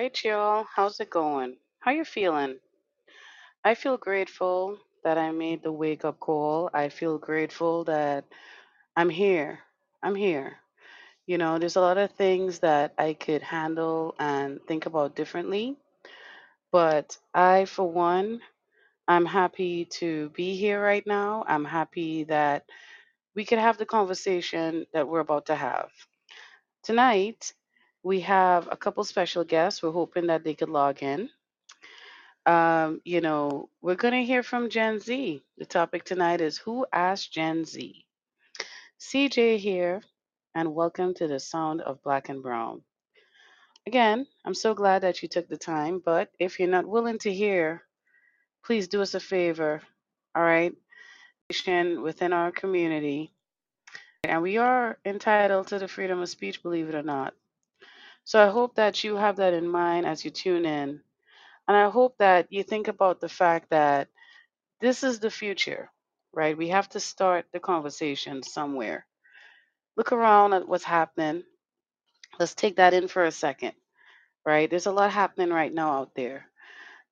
right, y'all. How's it going? How you feeling? I feel grateful that I made the wake up call. I feel grateful that I'm here. I'm here. You know, there's a lot of things that I could handle and think about differently, but I, for one, I'm happy to be here right now. I'm happy that we could have the conversation that we're about to have. Tonight, we have a couple special guests. We're hoping that they could log in. Um, you know, we're going to hear from Gen Z. The topic tonight is Who Asked Gen Z? CJ here, and welcome to the Sound of Black and Brown. Again, I'm so glad that you took the time, but if you're not willing to hear, please do us a favor, all right? Within our community, and we are entitled to the freedom of speech, believe it or not. So I hope that you have that in mind as you tune in. And I hope that you think about the fact that This is the future, right? We have to start the conversation somewhere. Look around at what's happening. Let's take that in for a second, right? There's a lot happening right now out there.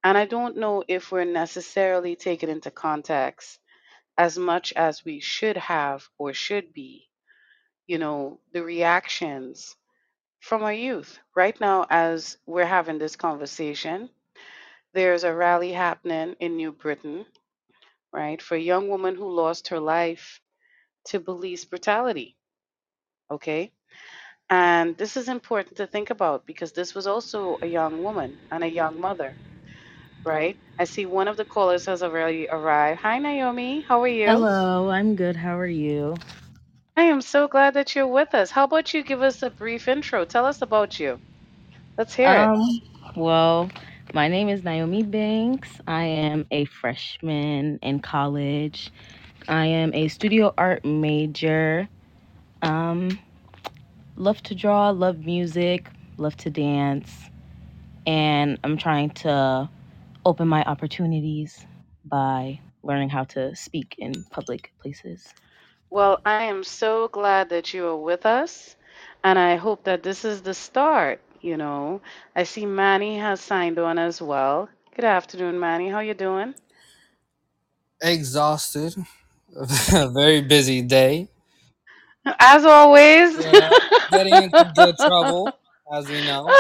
And I don't know if we're necessarily taking into context as much as we should have or should be, you know, the reactions from our youth. Right now, as we're having this conversation, there's a rally happening in New Britain, right, for a young woman who lost her life to police brutality. Okay. And this is important to think about because this was also a young woman and a young mother, right? I see one of the callers has already arrived. Hi, Naomi. How are you? Hello, I'm good. How are you? I am so glad that you're with us. How about you give us a brief intro? Tell us about you. Let's hear it. Um, well, my name is Naomi Banks. I am a freshman in college. I am a studio art major. Um, love to draw, love music, love to dance, and I'm trying to open my opportunities by learning how to speak in public places. Well, I am so glad that you are with us, and I hope that this is the start. You know, I see Manny has signed on as well. Good afternoon, Manny. How you doing? exhausted. A very busy day. As always. Yeah, getting into good trouble, as we know.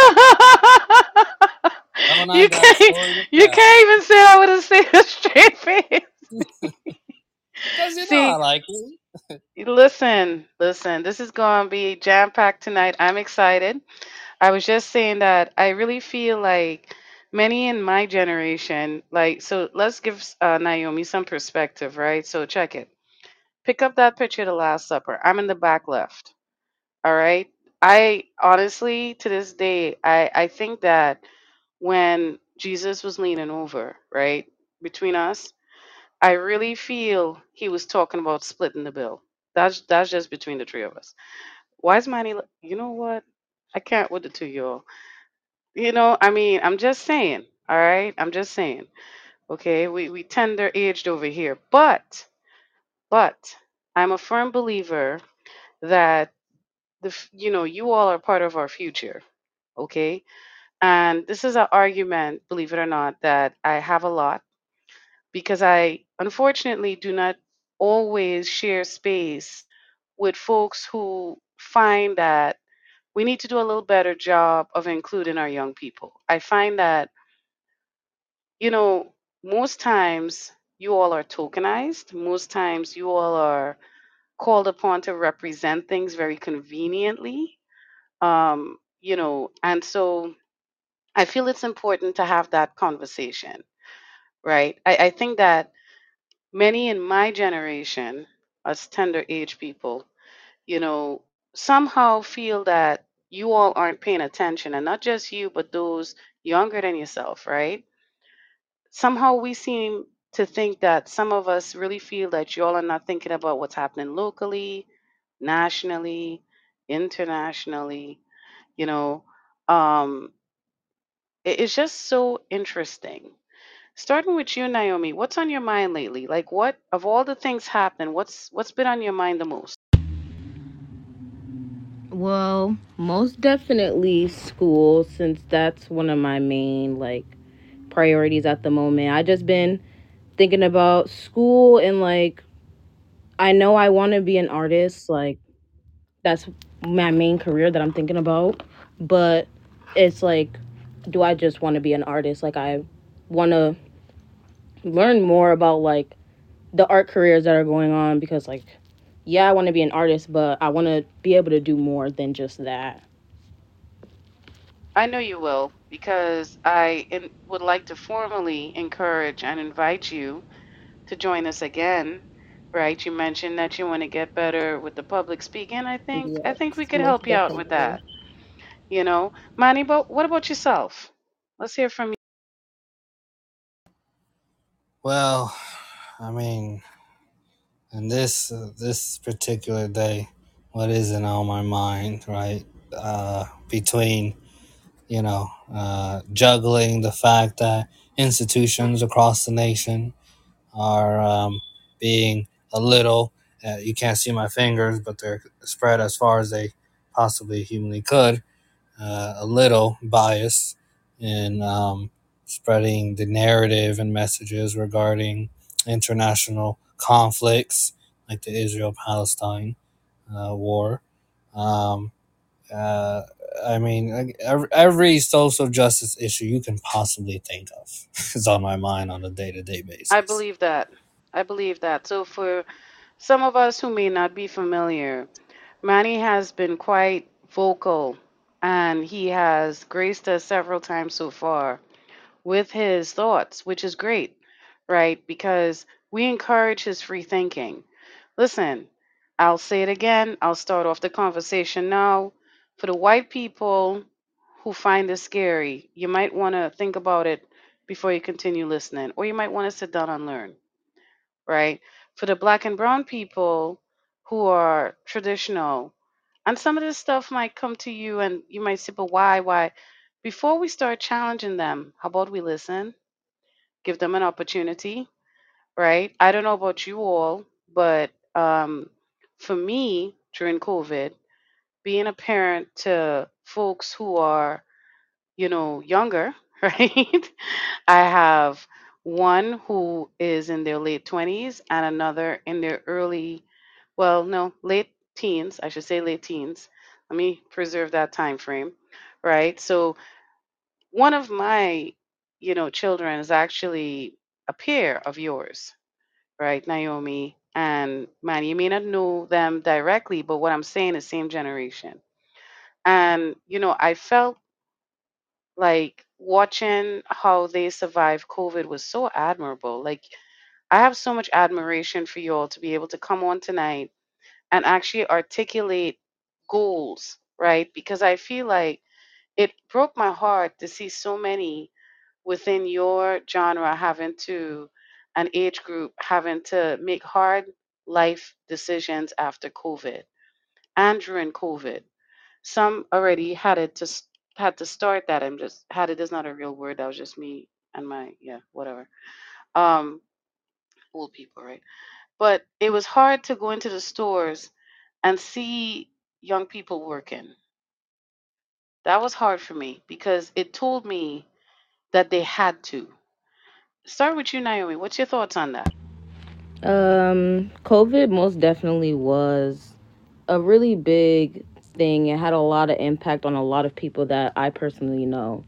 I you got can't. to You can't even say I with a sa- straight face. Because you know See, I like it. Listen, listen. This is going to be jam packed tonight. I'm excited. I was just saying that I really feel like many in my generation, like, so let's give uh, Naomi some perspective, right? So check it. Pick up that picture of the Last Supper. I'm in the back left. All right. I honestly, to this day, I, I think that when Jesus was leaning over, right, between us, I really feel he was talking about splitting the bill. That's that's just between the three of us. Why is money? You know what? I can't with the two of y'all. You know, I mean, I'm just saying. All right, I'm just saying. Okay, we we tender aged over here, but but I'm a firm believer that the you know you all are part of our future. Okay, and this is an argument, believe it or not, that I have a lot because I unfortunately do not always share space with folks who find that we need to do a little better job of including our young people. I find that, you know, most times you all are tokenized, most times you all are called upon to represent things very conveniently. Um, you know, and so I feel it's important to have that conversation, right? I, I think that many in my generation, as tender age people, you know, somehow feel that you all aren't paying attention, and not just you, but those younger than yourself, right? Somehow we seem to think that some of us really feel that you all are not thinking about what's happening locally, nationally, internationally, you know. Um, it- it's just so interesting Starting with you, Naomi, what's on your mind lately? Like what of all the things happening, what's what's been on your mind the most? Well, most definitely school, since that's one of my main like priorities at the moment. I just been thinking about school and like I know I want to be an artist. Like that's my main career that I'm thinking about. But it's like, do I just want to be an artist? Like I want to learn more about like the art careers that are going on because like yeah, I want to be an artist, but I want to be able to do more than just that. I know you will because I in, would like to formally encourage and invite you to join us again. Right? You mentioned that you want to get better with the public speaking. I think I think we could help you out with that. You know, Manny, but what about yourself? Let's hear from you. Well, I mean, in this uh, this particular day, what isn't on my mind, right? Uh, between you know uh, juggling the fact that institutions across the nation are um, being a little uh, you can't see my fingers, but they're spread as far as they possibly humanly could uh, a little biased in um, spreading the narrative and messages regarding international conflicts like the Israel Palestine uh, war. Um, uh, I mean, every, every social justice issue you can possibly think of is on my mind on a day to day basis. I believe that. I believe that. So for some of us who may not be familiar, Manny has been quite vocal and he has graced us several times so far with his thoughts, which is great, right? Because we encourage his free thinking. Listen, I'll say it again. I'll start off the conversation now. For the white people who find this scary, you might want to think about it before you continue listening, or you might want to sit down and learn right? For the black and brown people who are traditional, and some of this stuff might come to you and you might say, but why, why? Before we start challenging them, how about we listen, give them an opportunity, right? I don't know about you all, but um, for me, during COVID, being a parent to folks who are you know, younger, right? I have one who is in their late 20s and another in their early, well, no, late teens, I should say late teens. Let me preserve that time frame, right? So one of my, you know, children is actually a peer of yours, right? Naomi and man, you may not know them directly, but what I'm saying is same generation. And, you know, I felt like watching how they survived COVID was so admirable. Like I have so much admiration for you all to be able to come on tonight and actually articulate goals, right? Because I feel like it broke my heart to see so many within your genre having to an age group having to make hard life decisions after COVID and during COVID some already had it to had to start that. I'm just had it is not a real word. That was just me and my yeah whatever. Um, old people, right? But it was hard to go into the stores and see young people working. That was hard for me because it told me that they had to. Start with you, Naomi. What's your thoughts on that? Um, COVID most definitely was a really big thing. It had a lot of impact on a lot of people that I personally know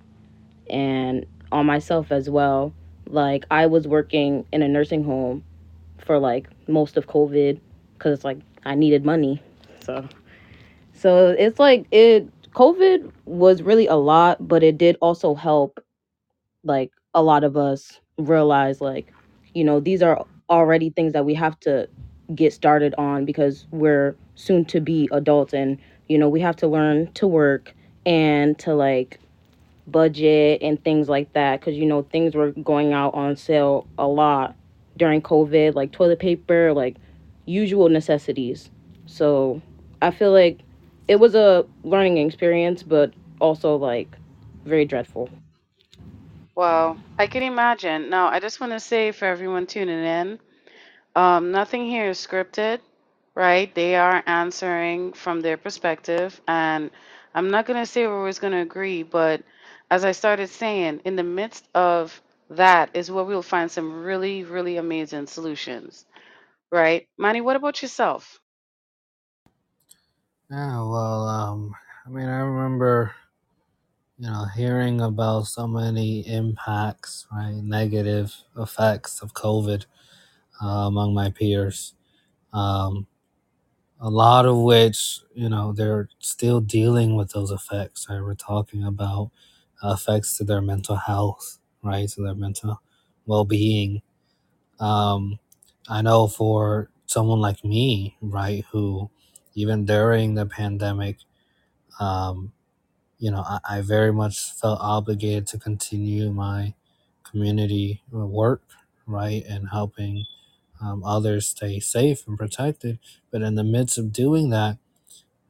and on myself as well. Like I was working in a nursing home for like most of COVID cuz like I needed money. So so it's like it COVID was really a lot, but it did also help like a lot of us realize like you know these are already things that we have to get started on because we're soon to be adults and you know we have to learn to work and to like budget and things like that because you know things were going out on sale a lot during covid like toilet paper like usual necessities. So i feel like it was a learning experience but also like very dreadful Well, I can imagine. Now, I just want to say for everyone tuning in, um, nothing here is scripted. right? They are answering from their perspective. And I'm not going to say we're always going to agree, but as I started saying, in the midst of that is where we'll find some really, really amazing solutions, right? Manny, what about yourself? Yeah, well, um, I mean, I remember, you know, hearing about so many impacts, right, negative effects of COVID uh, among my peers. Um, a lot of which, you know, they're still dealing with those effects. Right? We're talking about effects to their mental health, right, to their mental well-being. Um, I know for someone like me, right, who even during the pandemic, um, you know, I, I very much felt obligated to continue my community work, right, and helping um, others stay safe and protected. But in the midst of doing that,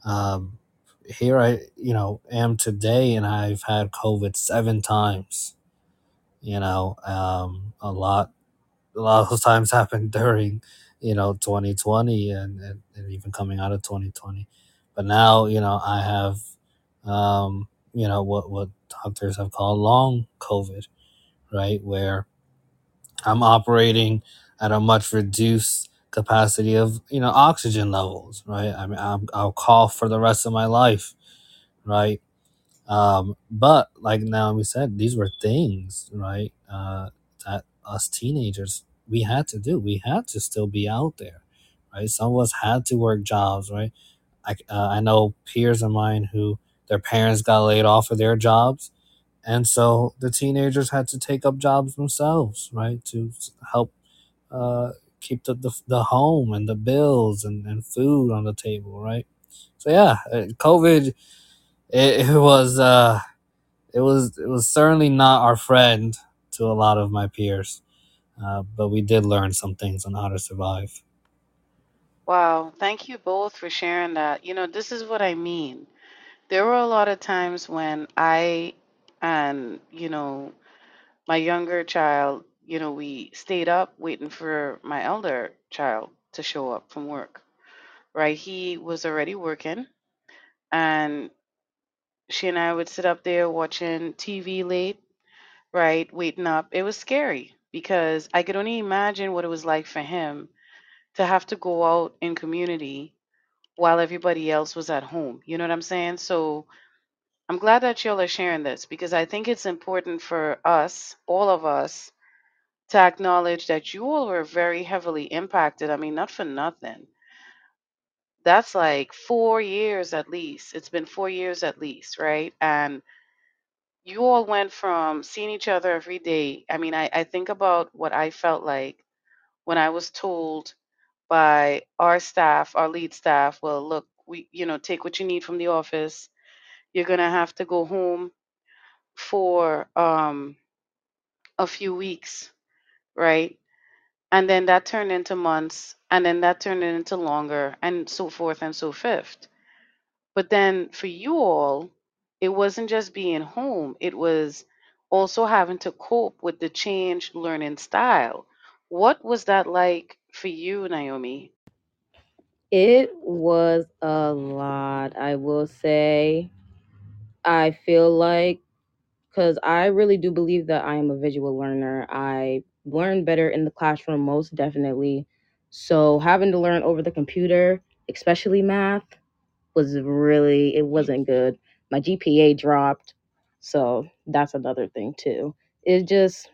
um, here I, you know, am today, and I've had COVID seven times. You know, um, a lot, a lot of those times happened during, you know, 2020 and, and, and even coming out of 2020. But now, you know, I have, um, you know, what what doctors have called long COVID, right, where I'm operating at a much reduced capacity of, you know, oxygen levels, right. I mean, I'm, I'll cough for the rest of my life, right um, but like Naomi said, these were things, right? Uh, that us teenagers we had to do. We had to still be out there, right? Some of us had to work jobs, right? I uh, I know peers of mine who their parents got laid off of their jobs, and so the teenagers had to take up jobs themselves, right, to help uh, keep the, the the home and the bills and, and food on the table, right? So yeah, uh, COVID it, it was. Uh, it was it was certainly not our friend to a lot of my peers, uh, but we did learn some things on how to survive. Wow, thank you both for sharing that. You know, this is what I mean. There were a lot of times when I and, you know, my younger child, you know, we stayed up waiting for my elder child to show up from work, right? He was already working, and she and I would sit up there watching TV late, right? Waiting up. It was scary because I could only imagine what it was like for him to have to go out in community while everybody else was at home. You know what I'm saying? So I'm glad that y'all are sharing this because I think it's important for us, all of us, to acknowledge that you all were very heavily impacted. I mean, not for nothing. That's like four years at least. It's been four years at least, right? And you all went from seeing each other every day. I mean, I, I think about what I felt like when I was told by our staff, our lead staff, well, look, we, you know, take what you need from the office. You're going to have to go home for um, a few weeks, right? And then that turned into months, and then that turned into longer, and so forth and so fifth. But then for you all, it wasn't just being home, it was also having to cope with the changed learning style. What was that like for you, Naomi? It was a lot, I will say. I feel like because I really do believe that I am a visual learner. I learn better in the classroom, most definitely. So having to learn over the computer, especially math, was really it wasn't good. My GPA dropped, so that's another thing too. It just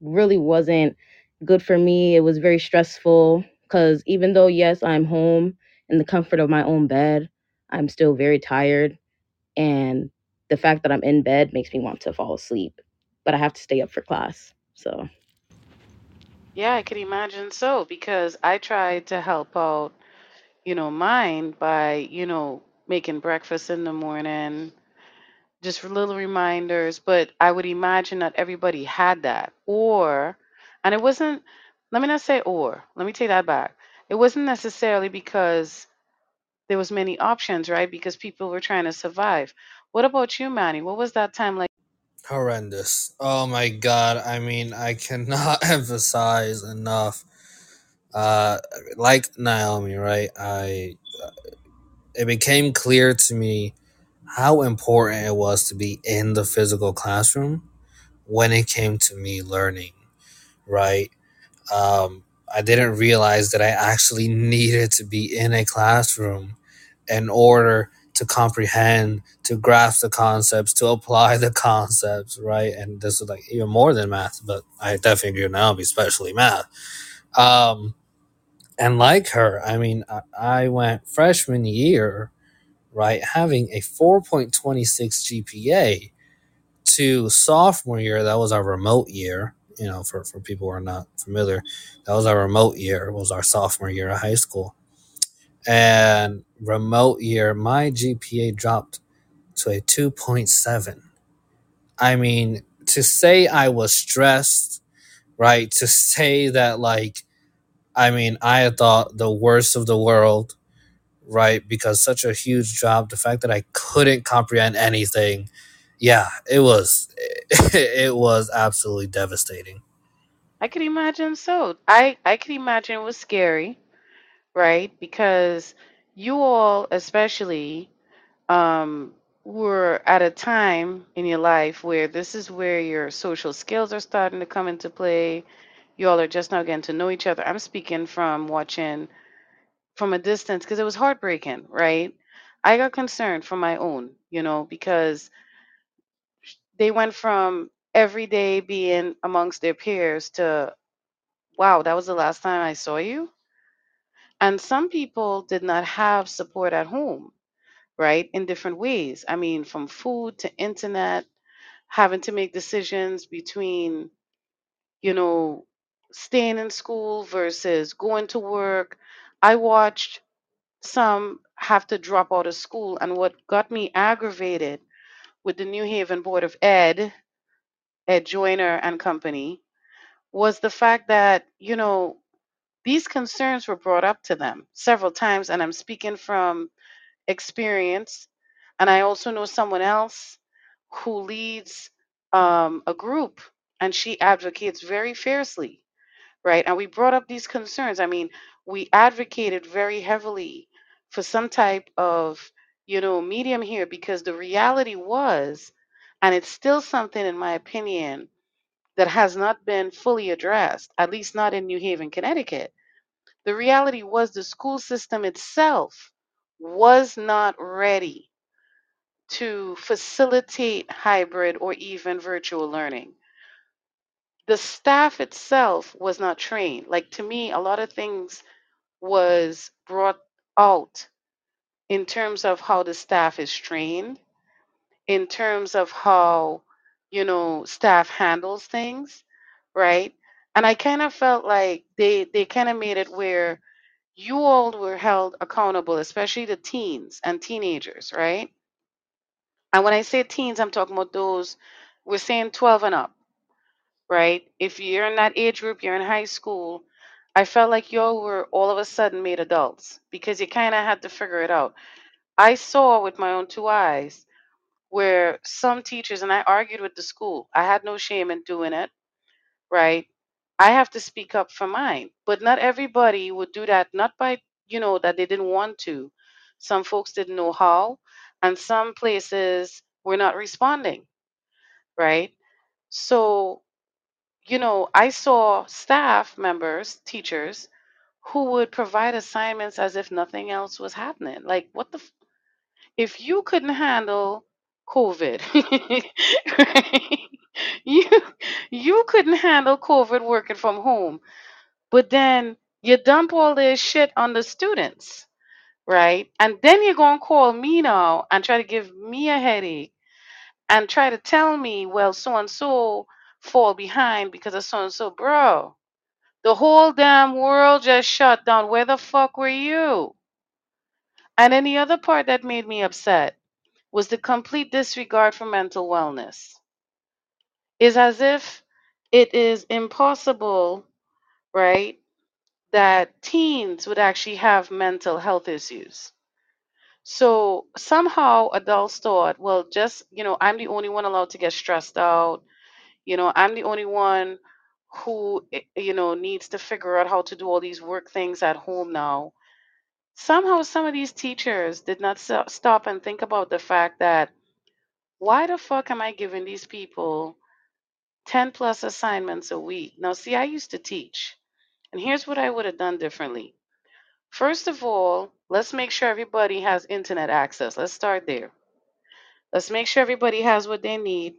really wasn't good for me. It was very stressful because even though yes, I'm home in the comfort of my own bed, I'm still very tired and the fact that I'm in bed makes me want to fall asleep, but I have to stay up for class. So, Yeah, I can imagine so because I tried to help out, you know, mine by, you know, making breakfast in the morning, just little reminders, but I would imagine that everybody had that. Or, and it wasn't, let me not say or, let me take that back. It wasn't necessarily because there was many options, right? Because people were trying to survive. What about you, Manny? What was that time like? Horrendous. Oh my god. I mean, I cannot emphasize enough Uh, like Naomi, right? I it became clear to me how important it was to be in the physical classroom when it came to me learning, right? Um, I didn't realize that I actually needed to be in a classroom in order to comprehend, to grasp the concepts, to apply the concepts, right? And this is like even more than math, but I definitely with Naomi, especially math. Um, and like her, I mean, I, went freshman year, right, having a 4.26 GPA to sophomore year. That was our remote year. You know, for, for people who are not familiar, that was our remote year. Was our sophomore year of high school. And remote year, my GPA dropped to a 2.7. I mean, to say I was stressed, right? To say that, like, I mean, I thought the worst of the world, right? Because such a huge drop, the fact that I couldn't comprehend anything, yeah, it was, it was absolutely devastating. I could imagine so. I I could imagine it was scary, right? Because you all, especially, um, were at a time in your life where this is where your social skills are starting to come into play. You all are just now getting to know each other. I'm speaking from watching from a distance because it was heartbreaking, right? I got concerned for my own, you know, because they went from every day being amongst their peers to, wow, that was the last time I saw you. And some people did not have support at home, right? In different ways. I mean, from food to internet, having to make decisions between, you know, staying in school versus going to work. I watched some have to drop out of school. And what got me aggravated with the New Haven Board of Ed, Ed Joyner and company, was the fact that, you know, these concerns were brought up to them several times. And I'm speaking from experience. And I also know someone else who leads um, a group and she advocates very fiercely right? And we brought up these concerns. I mean, we advocated very heavily for some type of, you know, medium here because the reality was, and it's still something, in my opinion, that has not been fully addressed, at least not in New Haven, Connecticut. The reality was the school system itself was not ready to facilitate hybrid or even virtual learning the staff itself was not trained. Like to me, a lot of things was brought out in terms of how the staff is trained, in terms of how, you know, staff handles things, right? And I kind of felt like they they kind of made it where you all were held accountable, especially the teens and teenagers, right? And when I say teens, I'm talking about those we're saying 12 and up right? If you're in that age group, you're in high school, I felt like y'all were all of a sudden made adults because you kind of had to figure it out. I saw with my own two eyes where some teachers, and I argued with the school, I had no shame in doing it, right? I have to speak up for mine, but not everybody would do that, not by, you know, that they didn't want to. Some folks didn't know how, and some places were not responding, right? So you know, I saw staff members, teachers, who would provide assignments as if nothing else was happening. Like, what the? F- if you couldn't handle COVID, right? You you couldn't handle COVID working from home, but then you dump all this shit on the students, right? And then you're gonna call me now and try to give me a headache and try to tell me, well, so and so fall behind because of so and so, bro. The whole damn world just shut down. Where the fuck were you? And then the other part that made me upset was the complete disregard for mental wellness. It's as if it is impossible, right, that teens would actually have mental health issues. So somehow adults thought, well, just, you know, I'm the only one allowed to get stressed out. You know, I'm the only one who eh, you know needs to figure out how to do all these work things at home now. Somehow some of these teachers did not stop and think about the fact that why the fuck am i giving these people 10 plus assignments a week? Now see i used to teach and here's what i would have done differently. First of all let's make sure everybody has internet access. Let's start there. Let's make sure everybody has what they need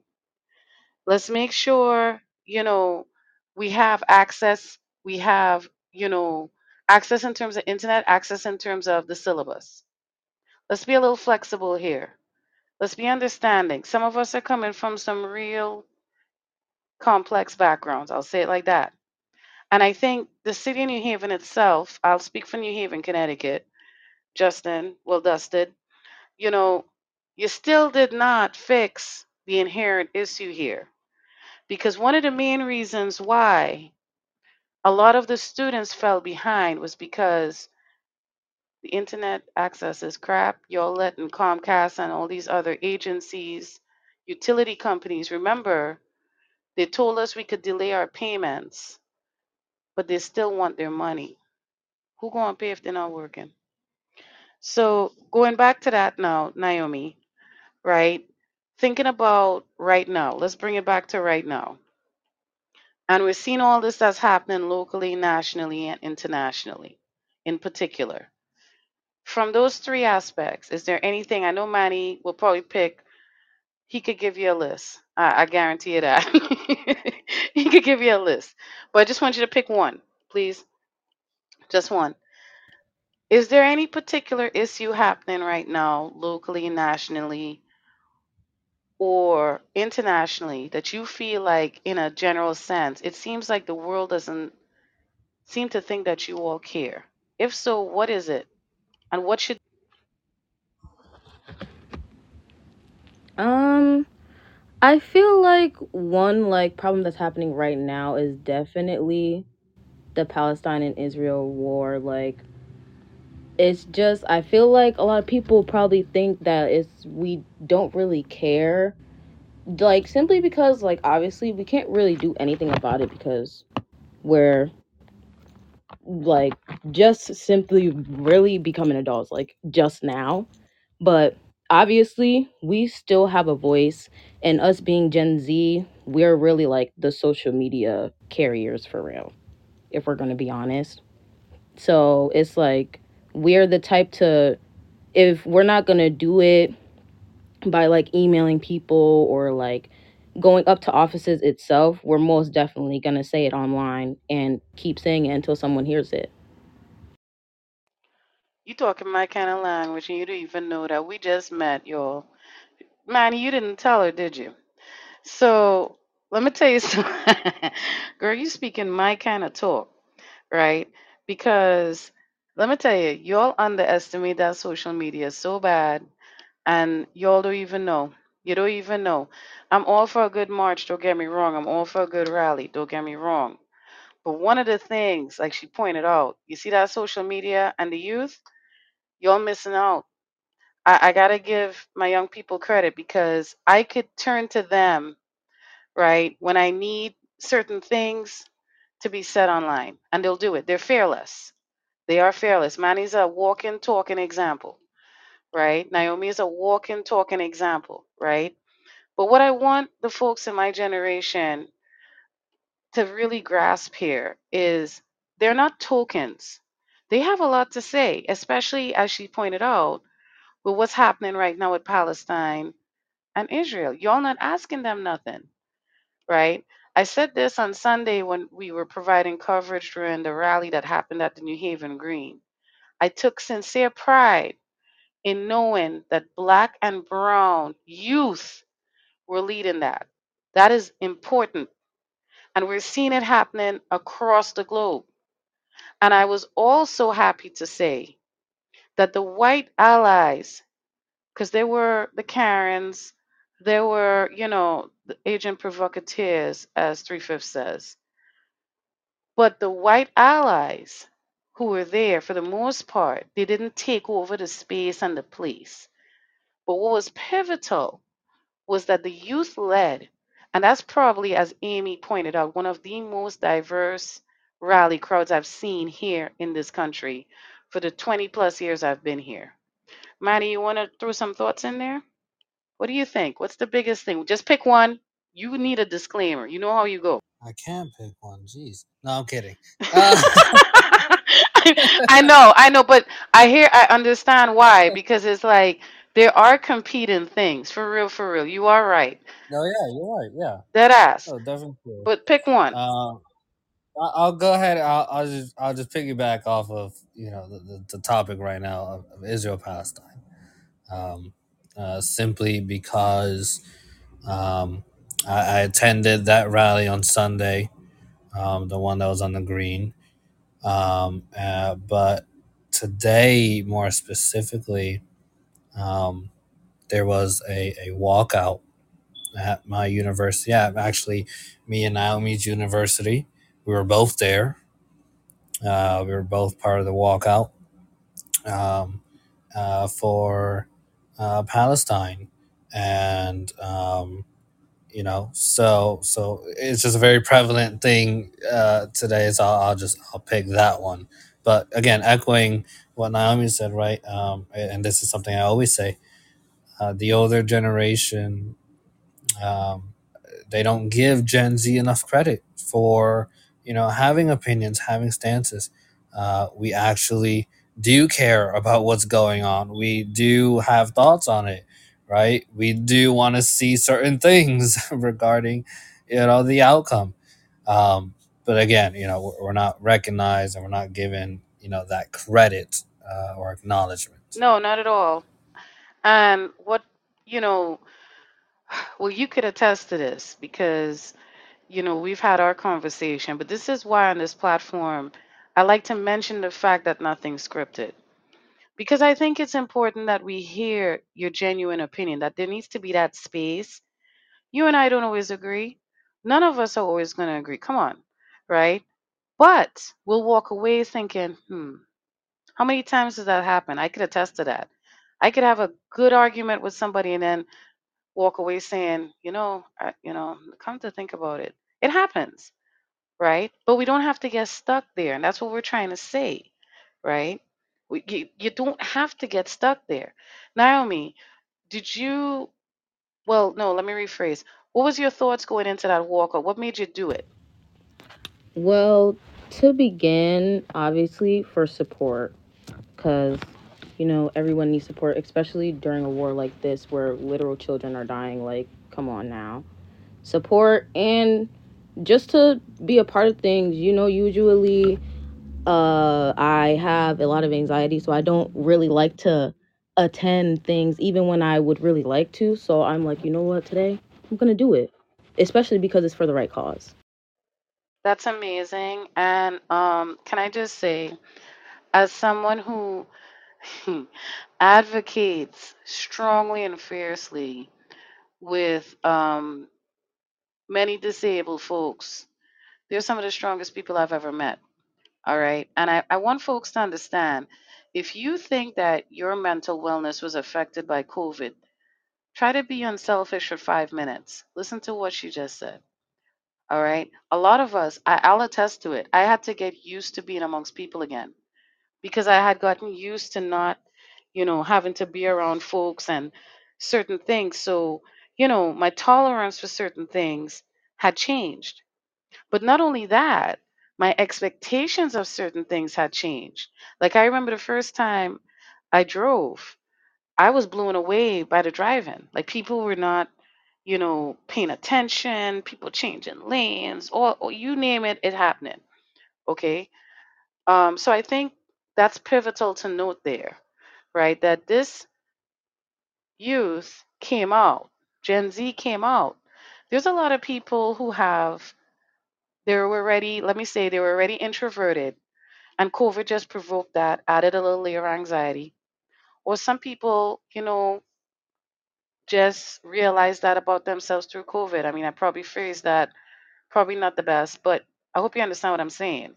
let's make sure you know we have access we have you know access in terms of internet access in terms of the syllabus. Let's be a little flexible here. Let's be understanding. Some of us are coming from some real complex backgrounds i'll say it like that. And i think the city of new haven itself i'll speak for new haven connecticut justin well dusted you know you still did not fix the inherent issue here because one of the main reasons why a lot of the students fell behind was because the internet access is crap. Y'all letting Comcast and all these other agencies, utility companies, remember, they told us we could delay our payments, but they still want their money. Who gonna pay if they're not working? So going back to that now, Naomi, right? Thinking about right now, let's bring it back to right now. And we're seeing all this that's happening locally, nationally, and internationally in particular From those three aspects, is there anything I know Manny will probably pick? He could give you a list. I, I guarantee you that. he could give you a list. But I just want you to pick one, please. Just one. Is there any particular issue happening right now, locally, nationally, or internationally, that you feel like, in a general sense, it seems like the world doesn't seem to think that you all care? If so, what is it? And what should Um, I feel like one like problem that's happening right now is definitely the Palestine and Israel war. Like it's just I feel like a lot of people probably think that it's we don't really care. Like simply because like obviously we can't really do anything about it because we're like just simply really becoming adults like just now but obviously we still have a voice and us being gen z we're really like the social media carriers for real if we're going to be honest so it's like we're the type to if we're not going to do it by like emailing people or like going up to offices itself we're most definitely going to say it online and keep saying it until someone hears it you talking my kind of language and you don't even know that we just met, y'all. Manny, you didn't tell her, did you? So let me tell you something. Girl, you speaking my kind of talk, right? Because let me tell you, y'all underestimate that social media so bad, and y'all don't even know. You don't even know. I'm all for a good march, don't get me wrong. I'm all for a good rally, don't get me wrong. But one of the things, like she pointed out, you see that social media and the youth, y'all missing out. I, I gotta give my young people credit because I could turn to them right? When I need certain things to be said online, and they'll do it. They're fearless. They are fearless. Manny's a walking, talking example, right? Naomi is a walking, talking example, right? But what I want the folks in my generation to really grasp here is they're not tokens. They have a lot to say, especially as she pointed out, with what's happening right now with Palestine and Israel. Y'all not asking them nothing right? I said this on Sunday when we were providing coverage during the rally that happened at the New Haven Green. I took sincere pride in knowing that black and brown youth were leading that. That is important. And we're seeing it happening across the globe. And I was also happy to say that the white allies, because there were the Karens, there were, you know, the agent provocateurs, as Three Fifths says But the white allies who were there, for the most part, they didn't take over the space and the place. But what was pivotal was that the youth led. And that's probably, as Amy pointed out, one of the most diverse rally crowds I've seen here in this country for the 20 plus years I've been here. Maddie, you want to throw some thoughts in there? What do you think? What's the biggest thing? Just pick one. You need a disclaimer. You know how you go. I can't pick one. Jeez. No, I'm kidding. Uh, I know, I know, but I hear, I understand why because it's like there are competing things for real, for real. You are right. no, yeah, you're right. Yeah. Dead ass. Oh, definitely. But pick one. Um, I- I'll go ahead. I'll, I'll just I'll just piggyback off of you know the, the, the topic right now of, of Israel Palestine. Um, uh, simply because um, I, I attended that rally on Sunday, um, the one that was on the green. Um, uh, but today, more specifically, um, there was a, a walkout at my university. Yeah, actually, me and Naomi's university. We were both there. Uh, we were both part of the walkout um, uh, for uh, Palestine, and um, you know, so so it's just a very prevalent thing uh, today. So I'll, I'll just I'll pick that one. But again, echoing what Naomi said, right? Um, and this is something I always say: uh, the older generation um, they don't give Gen Z enough credit for you know having opinions, having stances. Uh, we actually do care about what's going on. We do have thoughts on it, right? We do want to see certain things regarding you know the outcome. Um, but again, you know we're, we're not recognized and we're not given you know that credit uh, or acknowledgement. No, not at all. And what, you know, well, you could attest to this because, you know, we've had our conversation, but this is why on this platform, I like to mention the fact that nothing's scripted because I think it's important that we hear your genuine opinion, that there needs to be that space. You and I don't always agree. None of us are always going to agree. Come on, right? But we'll walk away thinking, hmm, how many times does that happen? I could attest to that. I could have a good argument with somebody and then walk away saying, you know, I, you know, come to think about it, it happens, right? But we don't have to get stuck there, and that's what we're trying to say, right? We, you, you don't have to get stuck there. Naomi, did you? Well, no. Let me rephrase. What was your thoughts going into that walk, or what made you do it? Well, to begin, obviously for support, because you know everyone needs support, especially during a war like this where literal children are dying. Like, come on now, support and just to be a part of things. You know, usually uh I have a lot of anxiety, so I don't really like to attend things even when I would really like to. So I'm like, you know what, today I'm gonna do it. Especially because it's for the right cause. That's amazing. And um, can I just say, as someone who advocates strongly and fiercely with um, many disabled folks, they're some of the strongest people I've ever met. All right. And I, I want folks to understand if you think that your mental wellness was affected by COVID, try to be unselfish for five minutes. Listen to what she just said. All right. A lot of us, I, I'll attest to it. I had to get used to being amongst people again because I had gotten used to not, you know, having to be around folks and certain things. So, you know, my tolerance for certain things had changed. But not only that, my expectations of certain things had changed. Like I remember the first time I drove, I was blown away by the driving. Like people were not, you know, paying attention, people changing lanes, or, or you name it, it happening. Okay. Um, so I think that's pivotal to note there, right? That this youth came out, Gen Z came out. There's a lot of people who have, they were already, let me say, they were already introverted, and COVID just provoked that, added a little layer of anxiety. Or some people, you know, just realized that about themselves through COVID. I mean, I probably phrased that probably not the best, but I hope you understand what I'm saying,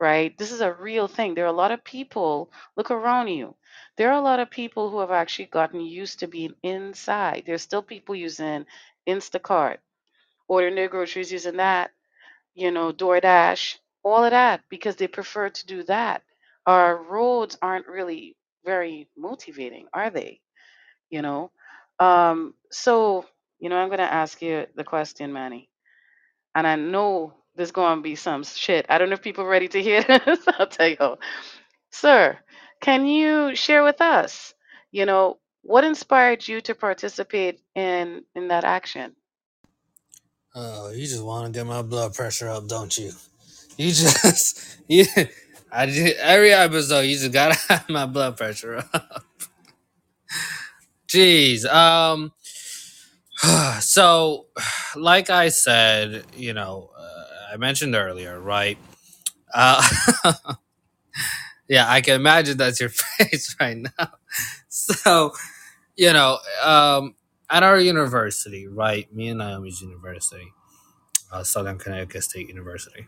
right? This is a real thing. There are a lot of people, look around you. There are a lot of people who have actually gotten used to being inside. There's still people using Instacart, ordering their groceries using that, you know, DoorDash, all of that, because they prefer to do that. Our roads aren't really very motivating, are they? You know? Um, so, you know, I'm going to ask you the question, Manny. And I know there's going to be some shit. I don't know if people are ready to hear this. I'll tell you. Sir, can you share with us, you know, what inspired you to participate in in that action? Oh, you just want to get my blood pressure up, don't you? You just, yeah. I did every episode. You just gotta have my blood pressure up. Jeez. Um. So, like I said, you know, uh, I mentioned earlier, right? Uh, yeah, I can imagine that's your face right now. So, you know, um, at our university, right? Me and Naomi's university, uh, Southern Connecticut State University.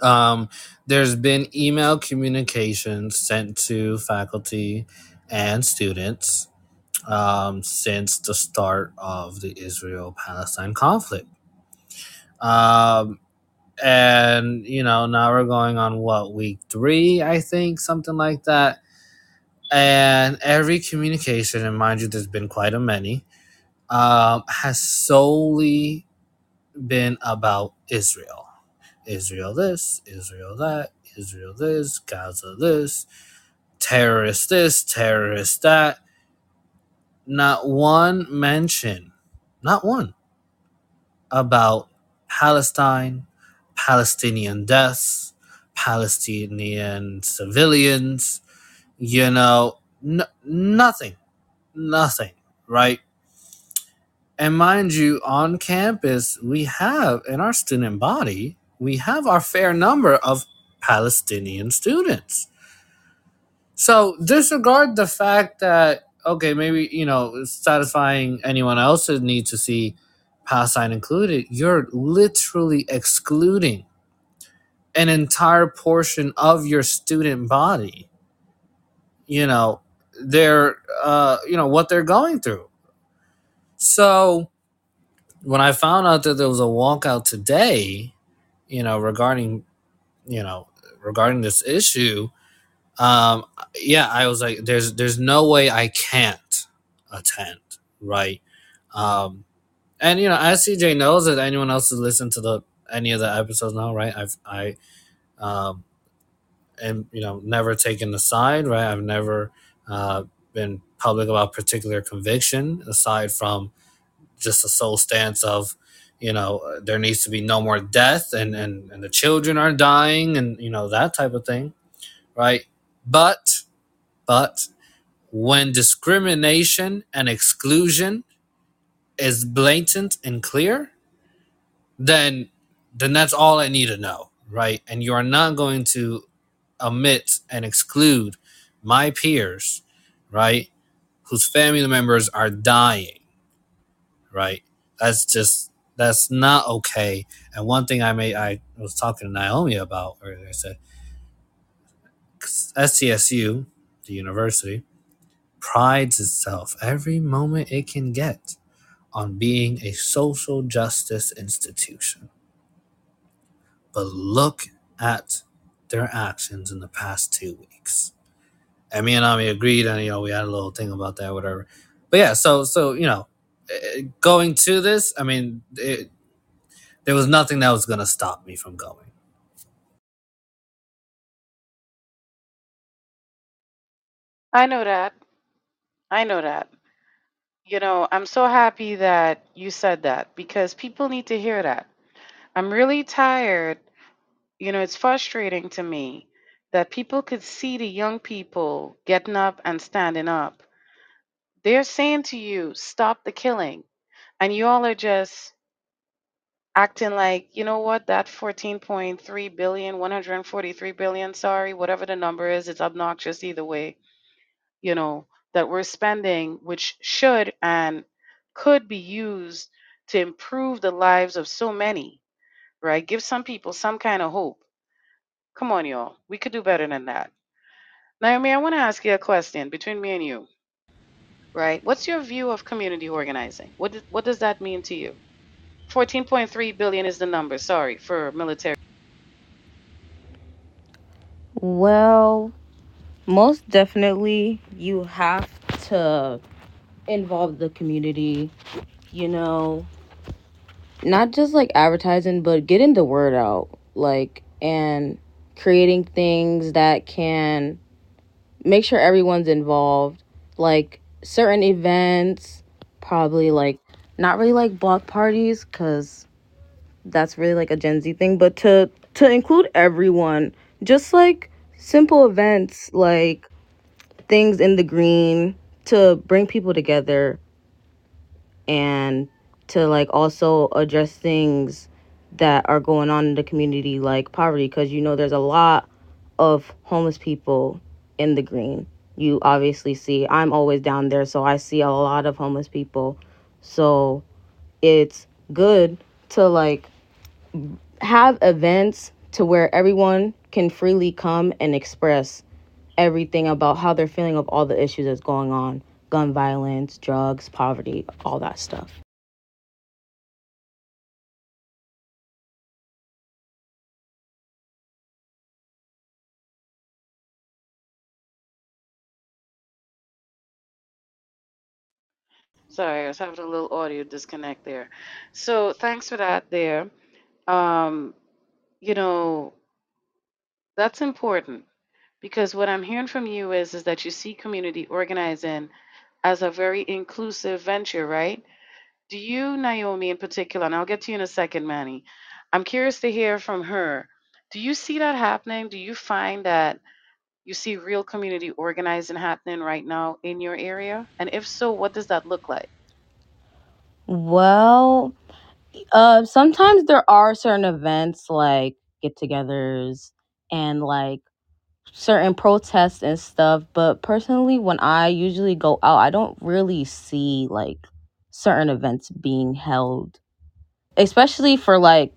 Um, there's been email communications sent to faculty and students um, since the start of the Israel Palestine conflict. Um, and, you know, now we're going on what, week three, I think, something like that. And every communication, and mind you, there's been quite a many, um, has solely been about Israel. Israel this, Israel that, Israel this, Gaza this, terrorist this, terrorist that. Not one mention, not one, about Palestine, Palestinian deaths, Palestinian civilians, you know, nothing, nothing, right? And mind you, on campus, we have in our student body, we have our fair number of Palestinian students. So disregard the fact that, okay, maybe, you know, satisfying anyone else's need to see Palestine included, you're literally excluding an entire portion of your student body. You know, they're, uh, you know, what they're going through. So, when I found out that there was a walkout today, you know, regarding, you know, regarding this issue, um, yeah, I was like, there's, there's no way I can't attend, right? Um, and you know, as CJ knows, that anyone else who's listened to the any of the episodes now, right? I've I, um, am you know never taken the side, right? I've never uh, been public about particular conviction aside from just a sole stance of you know there needs to be no more death and and, and the children are dying and you know that type of thing right but but when discrimination and exclusion is blatant and clear then then that's all i need to know right and you are not going to omit and exclude my peers right whose family members are dying right? That's just that's not okay. And one thing I made I was talking to Naomi about earlier. I said SCSU, the university, prides itself every moment it can get on being a social justice institution. But look at their actions in the past two weeks. And me and Ami agreed, and you know we had a little thing about that, whatever. But yeah, so so you know, eh, going to this, I mean, it, there was nothing that was going to stop me from going. I know that. I know that. You know, I'm so happy that you said that because people need to hear that. I'm really tired. You know, it's frustrating to me that people could see the young people getting up and standing up. They're saying to you, stop the killing. And you all are just acting like, you know what, that 14.3 billion, 143 billion, sorry, whatever the number is, it's obnoxious either way, you know, that we're spending, which should and could be used to improve the lives of so many, right? Give some people some kind of hope. Come on, y'all. We could do better than that. Naomi, I want to ask you a question between me and you, right? What's your view of community organizing? What, what does that mean to you? 14.3 billion is the number, sorry, for military. Well, most definitely, you have to involve the community, you know, not just like advertising, but getting the word out, like, and creating things that can make sure everyone's involved, like certain events, probably like not really like block parties, because that's really like a Gen Z thing, but to to include everyone, just like simple events like things in the green to bring people together and to like also address things that are going on in the community like poverty because you know there's a lot of homeless people in the green. You obviously see i'm always down there so i see a lot of homeless people. So it's good to like have events to where everyone can freely come and express everything about how they're feeling of all the issues that's going on gun violence drugs poverty all that stuff Sorry, I was having a little audio disconnect there. So thanks for that there. Um, you know, that's important because what I'm hearing from you is is that you see community organizing as a very inclusive venture, right? Do you, Naomi, in particular, and I'll get to you in a second, Manny. I'm curious to hear from her. Do you see that happening? Do you find that you see real community organizing happening right now in your area? And if so, what does that look like? well uh sometimes there are certain events like get-togethers and like certain protests and stuff but personally when i usually go out i don't really see like certain events being held especially for like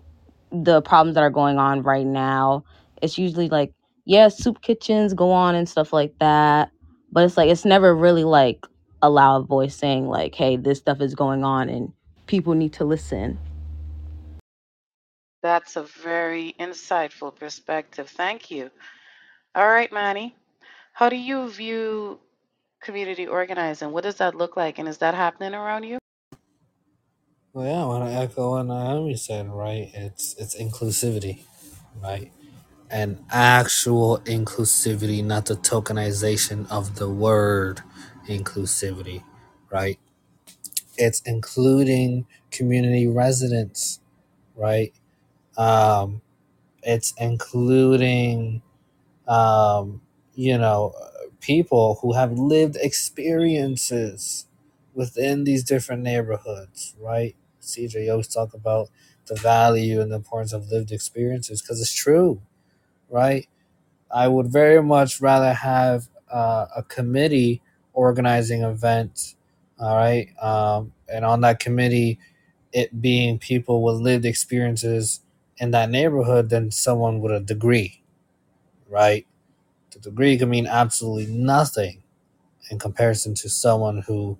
the problems that are going on right now. It's usually like yeah soup kitchens go on and stuff like that but it's like it's never really like a loud voice saying like hey this stuff is going on and people need to listen That's a very insightful perspective. Thank you. All right, Manny. How do you view community organizing? What does that look like? And is that happening around you? Well, yeah, I want to echo what Naomi said, right? It's it's inclusivity, right? And actual inclusivity, not the tokenization of the word inclusivity, right? It's including community residents, right? Um, it's including, um, you know, people who have lived experiences within these different neighborhoods, right? CJ always talk about the value and the importance of lived experiences because it's true, right? I would very much rather have uh, a committee organizing events, all right, um, and on that committee, it being people with lived experiences in that neighborhood than someone with a degree, right? The degree can mean absolutely nothing in comparison to someone who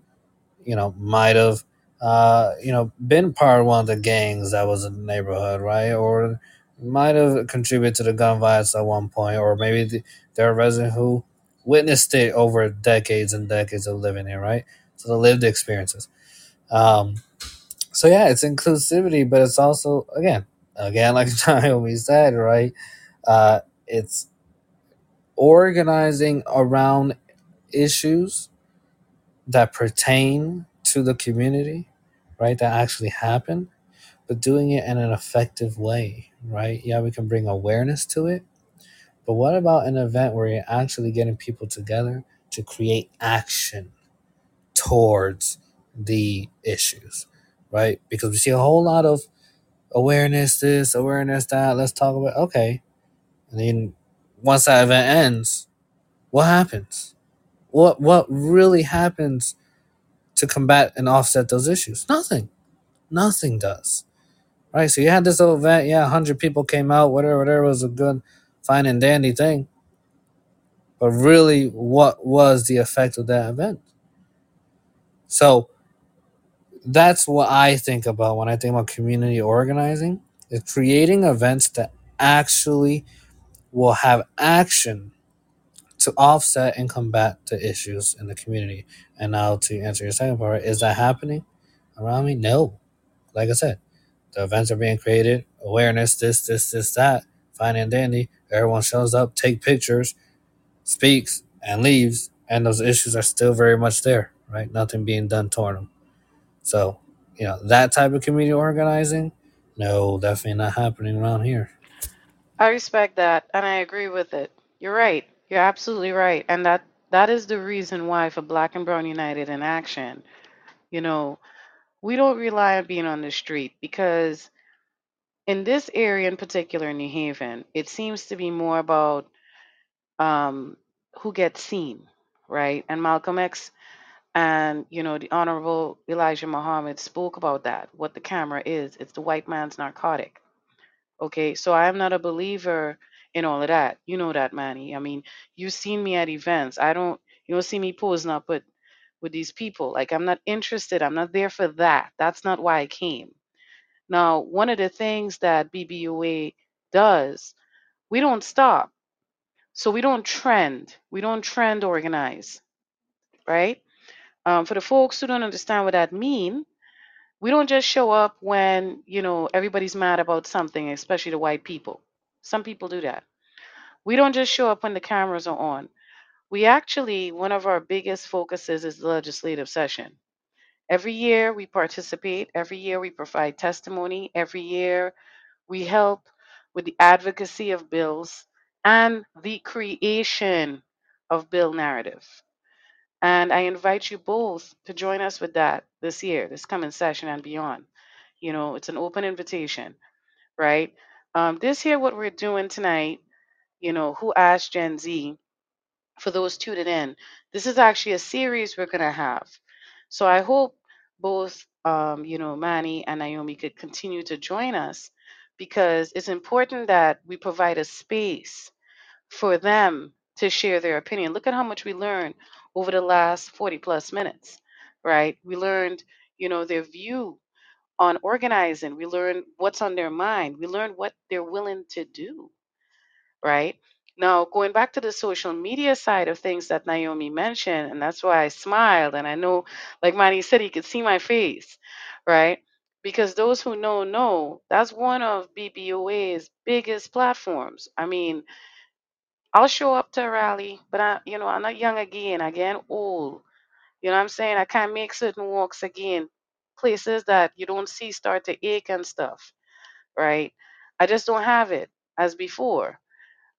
you know, might have, uh, you know, been part of one of the gangs that was in the neighborhood, right? Or might have contributed to the gun violence at one point, or maybe the, they're a resident who witnessed it over decades and decades of living here, right? So the lived experiences. Um, so yeah, it's inclusivity, but it's also again, again, like Naomi said, right? Uh, it's organizing around issues that pertain to the community, right? That actually happen, but doing it in an effective way, right? Yeah, we can bring awareness to it, but what about an event where you're actually getting people together to create action towards the issues, right? Because we see a whole lot of awareness, this, awareness, that. Let's talk about, okay. And then once that event ends, what happens? What what really happens to combat and offset those issues? Nothing. Nothing does. Right? So you had this little event, yeah, 100 people came out, whatever, whatever was a good, fine and dandy thing. But really, what was the effect of that event? So that's what I think about when I think about community organizing. Is creating events that actually will have action to offset and combat the issues in the community. And now to answer your second part, is that happening around me? No. Like I said, the events are being created, awareness, this, this, this, that, fine and dandy. Everyone shows up, take pictures, speaks, and leaves, and those issues are still very much there, right? Nothing being done toward them. So, you know, that type of community organizing, no, definitely not happening around here. I respect that and I agree with it. You're right. You're absolutely right. And that that is the reason why for Black and Brown United in Action, you know, we don't rely on being on the street because in this area in particular in New Haven, it seems to be more about um, who gets seen, right? And Malcolm X and you know the Honorable Elijah Muhammad spoke about that. What the camera is, it's the white man's narcotic. Okay, so I'm not a believer in all of that. You know that, Manny. I mean, you've seen me at events. I don't, you don't see me posing up with with these people. Like I'm not interested. I'm not there for that. That's not why I came. Now, one of the things that BBUA does, we don't stop. So we don't trend. We don't trend organize, right? Um, for the folks who don't understand what that means, we don't just show up when you know everybody's mad about something, especially the white people. Some people do that. We don't just show up when the cameras are on. We actually, one of our biggest focuses is the legislative session. Every year we participate, every year we provide testimony, every year we help with the advocacy of bills and the creation of bill narrative. And I invite you both to join us with that this year, this coming session and beyond. You know, it's an open invitation, right? Um, this here, what we're doing tonight, you know, Who Asked Gen Z, for those tuned in, this is actually a series we're going to have. So I hope both, um, you know, Manny and Naomi could continue to join us because it's important that we provide a space for them to share their opinion. Look at how much we learned over the last 40 plus minutes, right? We learned, you know, their view on organizing. We learned what's on their mind. We learned what they're willing to do, right? Now, going back to the social media side of things that Naomi mentioned, and that's why I smiled. And I know, like Manny said, he could see my face, right? Because those who know, know that's one of BBUA's biggest platforms. I mean, I'll show up to a rally, but I, you know, I'm not young again. I get old. You know what I'm saying? I can't make certain walks again. Places that you don't see start to ache and stuff, right? I just don't have it as before.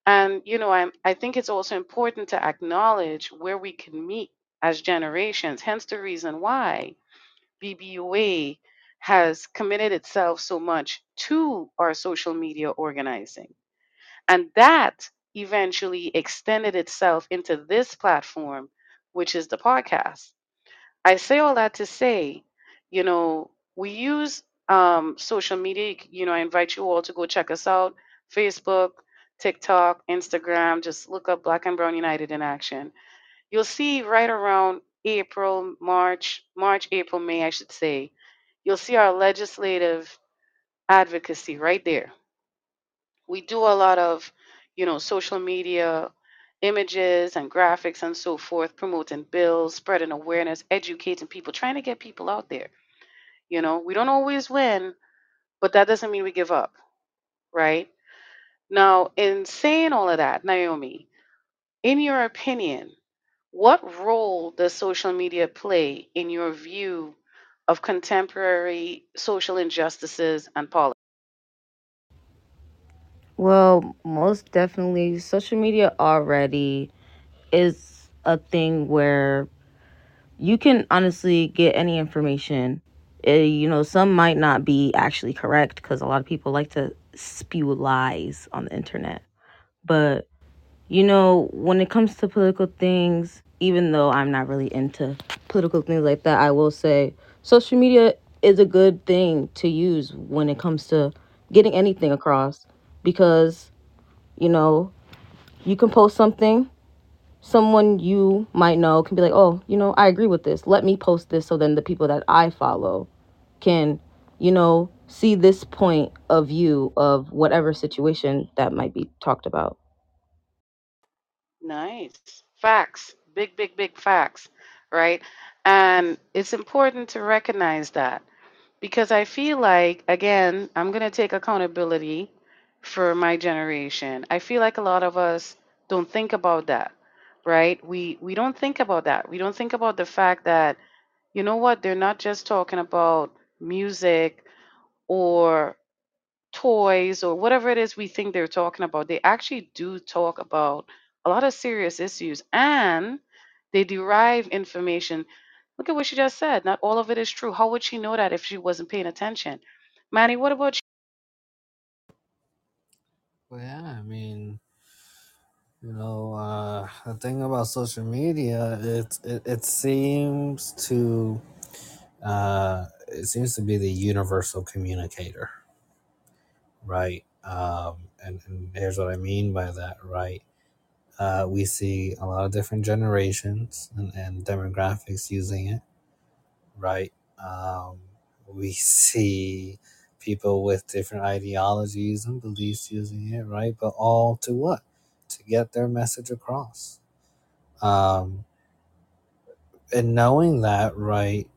And you know, I'm I think it's also important to acknowledge where we can meet as generations. Hence the reason why BBUA has committed itself so much to our social media organizing. And that eventually extended itself into this platform, which is the podcast. I say all that to say, you know, we use um, social media. You know, I invite you all to go check us out Facebook, TikTok, Instagram. Just look up Black and Brown United in Action. You'll see right around April, March, March, April, May, I should say, you'll see our legislative advocacy right there we do a lot of you know social media images and graphics and so forth promoting bills spreading awareness educating people trying to get people out there. You know we don't always win but that doesn't mean we give up right? Now in saying all of that naomi in your opinion what role does social media play in your view of contemporary social injustices and politics Well, most definitely, social media already is a thing where you can honestly get any information. Uh, you know, some might not be actually correct because a lot of people like to spew lies on the internet. But, you know, when it comes to political things, even though I'm not really into political things like that, I will say social media is a good thing to use when it comes to getting anything across because, you know, you can post something someone you might know can be like, oh, you know, I agree with this. Let me post this so then the people that I follow can, you know, see this point of view of whatever situation that might be talked about. Nice. Facts. Big, big, big facts. Right. And it's important to recognize that because I feel like, again, I'm going to take accountability for my generation. I feel like a lot of us don't think about that. Right. We, we don't think about that. We don't think about the fact that, you know what, they're not just talking about music or toys or whatever it is we think they're talking about, they actually do talk about a lot of serious issues and they derive information. Look at what she just said. Not all of it is true. How would she know that if she wasn't paying attention? Manny, what about yeah, I mean, you know, uh, the thing about social media, it it, it seems to uh, it seems to be the universal communicator, right? Um, and, and here's what I mean by that, right? Uh, we see a lot of different generations and, and demographics using it, right? Um, we see people with different ideologies and beliefs using it, right? But all to what? To get their message across. Um, and knowing that, right,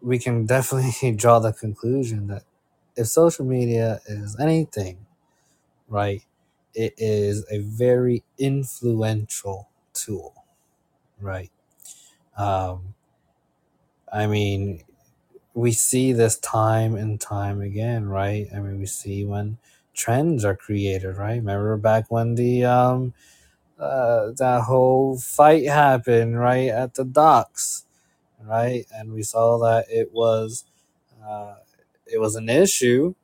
we can definitely draw the conclusion that if social media is anything, right, it is a very influential tool, right? Um, I mean, we see this time and time again, right? I mean, we see when trends are created, right? Remember back when the um uh, that whole fight happened, right, at the docks, right? And we saw that it was uh, it was an issue,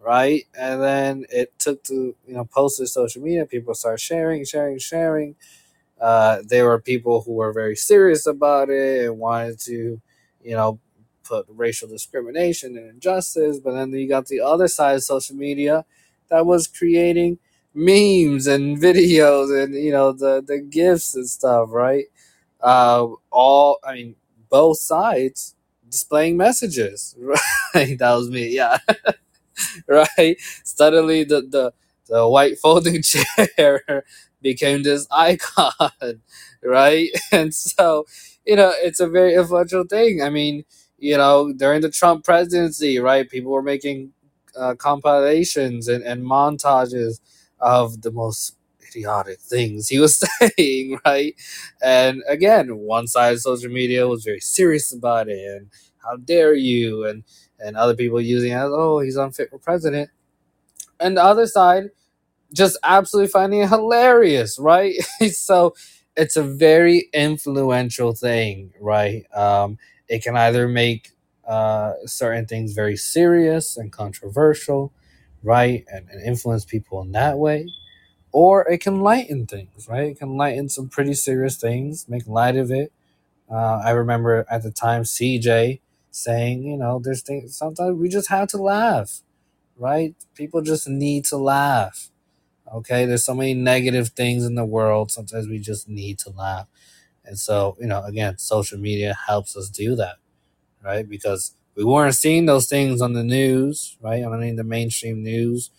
right? And then it took to you know posted social media. People start sharing, sharing, sharing, uh, there were people who were very serious about it and wanted to, you know, put racial discrimination and injustice. But then you got the other side of social media that was creating memes and videos and you know the the gifs and stuff, right? Uh, all I mean, both sides displaying messages. Right, that was me. Yeah, right? Suddenly, the the the white folding chair became this icon, right? And so, you know, it's a very influential thing. I mean, you know, during the Trump presidency, right, people were making uh, compilations and, and montages of the most idiotic things he was saying, right? And again, one side of social media was very serious about it and how dare you and and other people using it as oh he's unfit for president. And the other side just absolutely finding it hilarious right? So it's a very influential thing right? Um, it can either make uh, certain things very serious and controversial right and, and influence people in that way or it can lighten things right it can lighten some pretty serious things make light of it uh, I remember at the time CJ saying, you know, there's things sometimes we just have to laugh, right? People just need to laugh. Okay, there's so many negative things in the world. Sometimes we just need to laugh. And so, you know, again, social media helps us do that, right? Because we weren't seeing those things on the news, right? On any of the mainstream news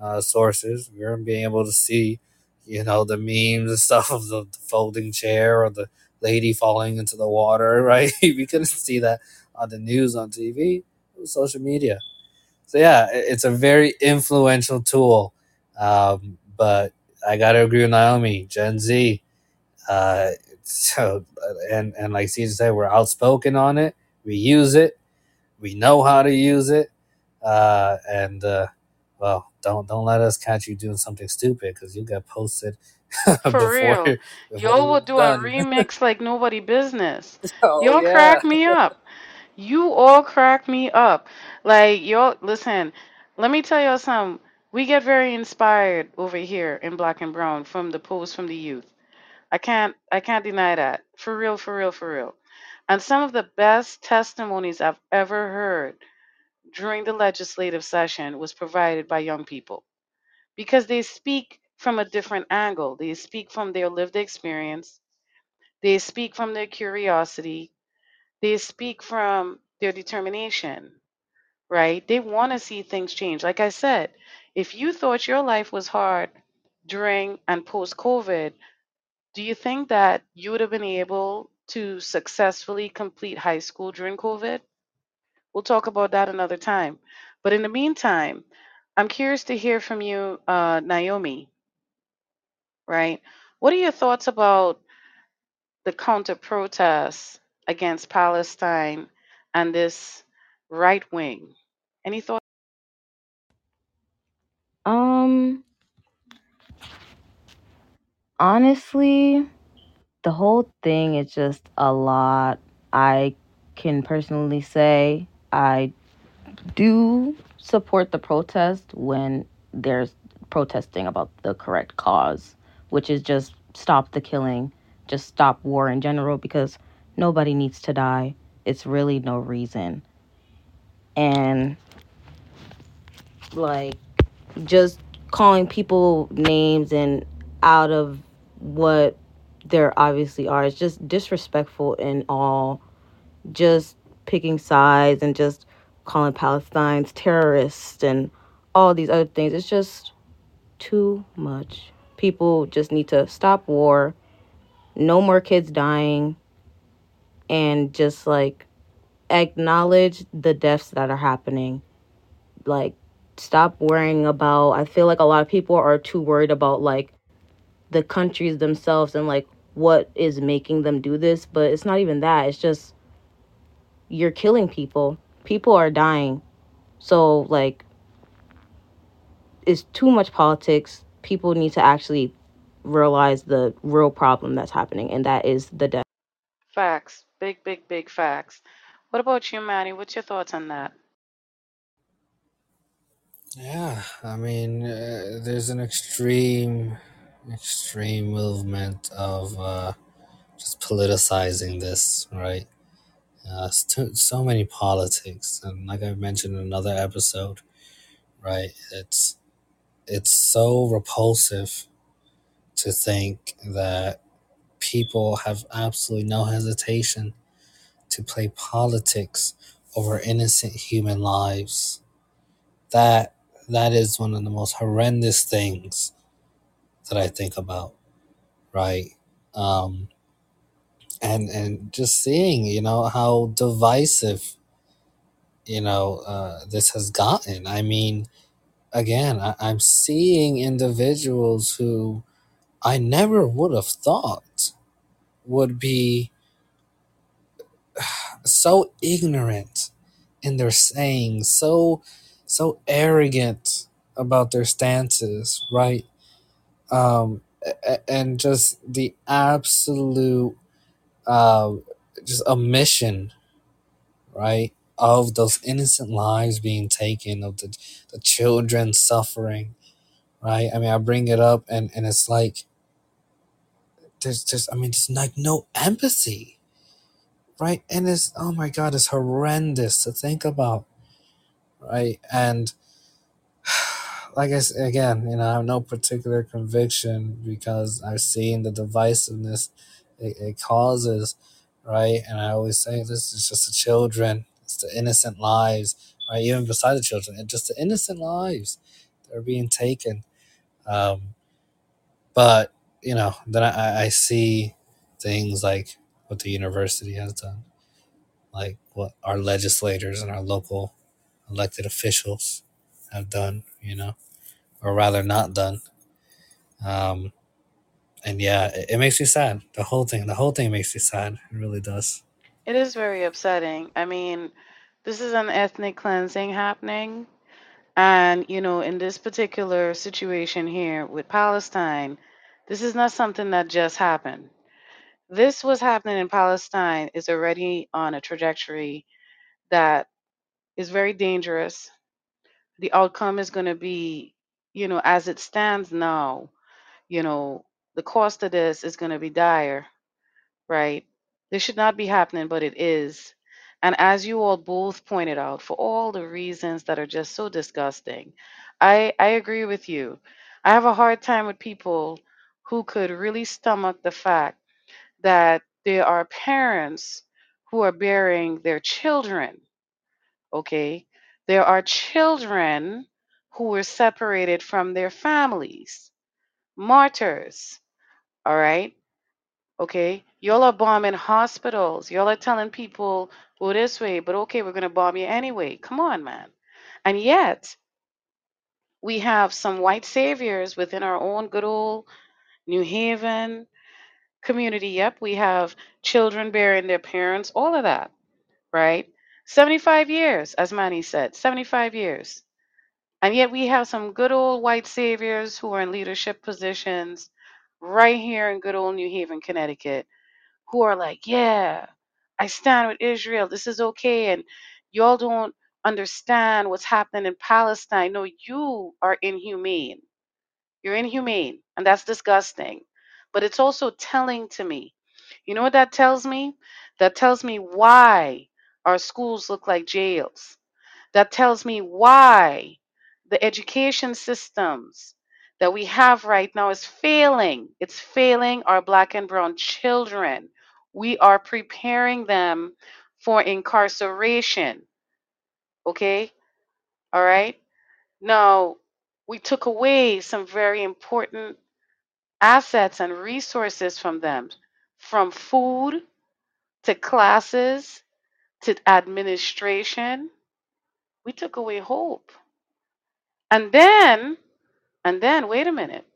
uh, sources. We weren't being able to see, you know, the memes and stuff of the, folding chair or the lady falling into the water, right? we couldn't see that on the news on TV. It was social media. So yeah, it's a very influential tool. Um, but I gotta agree with Naomi, Gen Z. Uh, so and and like Caesar said, we're outspoken on it. We use it. We know how to use it. Uh, and uh, well, don't don't let us catch you doing something stupid because you get posted for before real? before Y'all will do a remix like nobody business. oh Y'all yeah. crack me up. You all crack me up. Like y'all listen, let me tell y'all something. We get very inspired over here in Black and Brown from the posts from the youth. I can't I can't deny that. For real, for real, for real. And some of the best testimonies I've ever heard during the legislative session was provided by young people because they speak from a different angle. They speak from their lived experience. They speak from their curiosity. They speak from their determination, right? They want to see things change. Like I said, if you thought your life was hard during and post COVID, do you think that you would have been able to successfully complete high school during COVID? We'll talk about that another time. But in the meantime, I'm curious to hear from you, uh, Naomi, right? What are your thoughts about the counter protests against Palestine and this right wing? Any thoughts? Um, honestly, the whole thing is just a lot. I can personally say I do support the protest when there's protesting about the correct cause, which is just stop the killing, just stop war in general because nobody needs to die. It's really no reason. And like just calling people names and out of what there obviously are is just disrespectful in all just picking sides and just calling Palestinians terrorists and all these other things. It's just too much. People just need to stop war, no more kids dying, and just like acknowledge the deaths that are happening. Like, stop worrying about. I feel like a lot of people are too worried about like the countries themselves and like what is making them do this, but it's not even that. It's just you're killing people. People are dying. So like it's too much politics. People need to actually realize the real problem that's happening and that is the death. Facts. Big, big, big facts. What about you, Manny? What's your thoughts on that? Yeah, I mean, uh, there's an extreme, extreme movement of uh, just politicizing this, right? Uh, so, so many politics, and like I mentioned in another episode, right? It's it's so repulsive to think that people have absolutely no hesitation to play politics over innocent human lives. That that is one of the most horrendous things that I think about, right? Um, and and just seeing, you know, how divisive, you know, uh, this has gotten. I mean, again, I, I'm seeing individuals who I never would have thought would be so ignorant in their saying, so so arrogant about their stances, right? Um, and just the absolute uh, just omission, right, of those innocent lives being taken, of the the children suffering, right? I mean, I bring it up, and and it's like there's just, I mean, just like no empathy, right? And it's oh my god, it's horrendous to think about right? And like I said, again, you know, I have no particular conviction because I've seen the divisiveness it, it causes, right? And I always say this is just the children, it's the innocent lives, right? Even beside the children, it's just the innocent lives that are being taken. Um, but you know, then I, I see things like what the university has done, like what our legislators and our local elected officials have done, you know, or rather not done. Um, and yeah, it, it makes me sad. The whole thing, the whole thing makes me sad. It really does. It is very upsetting. I mean, this is an ethnic cleansing happening. And, you know, in this particular situation here with Palestine, this is not something that just happened. This was happening in Palestine is already on a trajectory that is very dangerous. The outcome is going to be, you know, as it stands now, you know, the cost of this is going to be dire, right? This should not be happening, but it is. And as you all both pointed out, for all the reasons that are just so disgusting, I, I agree with you. I have a hard time with people who could really stomach the fact that there are parents who are burying their children Okay. There are children who were separated from their families, martyrs. All right. Okay. Y'all are bombing hospitals. Y'all are telling people, go this way, but okay, we're going to bomb you anyway. Come on, man. And yet, we have some white saviors within our own good old New Haven community. Yep. We have children burying their parents, all of that. Right. 75 years, as Manny said, 75 years. And yet we have some good old white saviors who are in leadership positions right here in good old New Haven, Connecticut, who are like, yeah, I stand with Israel. This is okay. And y'all don't understand what's happening in Palestine. No, you are inhumane. You're inhumane. And that's disgusting. But it's also telling to me. You know what that tells me? That tells me why our schools look like jails that tells me why the education systems that we have right now is failing. It's failing our black and brown children. We are preparing them for incarceration. Okay? All right? Now, we took away some very important assets and resources from them from food to classes to administration. We took away hope. And then And then, wait a minute.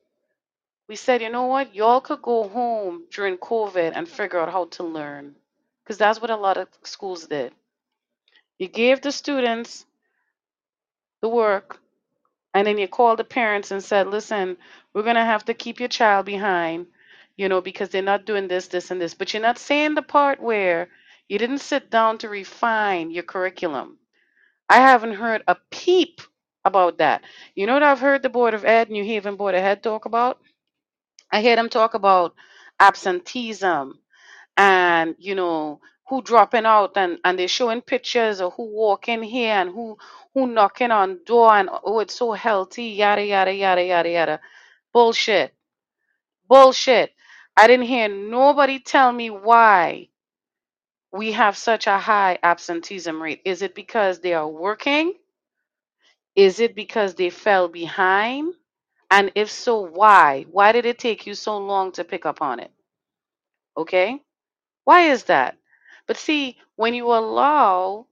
We said, you know what? Y'all could go home during COVID and figure out how to learn. Because that's what a lot of schools did. You gave the students the work, and then you called the parents and said, listen, we're going to have to keep your child behind, you know, because they're not doing this, this, and this. But you're not saying the part where you didn't sit down to refine your curriculum. I haven't heard a peep about that. You know what I've heard the Board of Ed, New Haven Board of Ed talk about? I hear them talk about absenteeism and you know who dropping out and and they're showing pictures of who walking here and who who knocking on door and oh it's so healthy yada yada yada yada yada bullshit bullshit I didn't hear nobody tell me why we have such a high absenteeism rate. Is it because they are working? Is it because they fell behind? And if so, why? Why did it take you so long to pick up on it? Okay? Why is that? But see, when you allow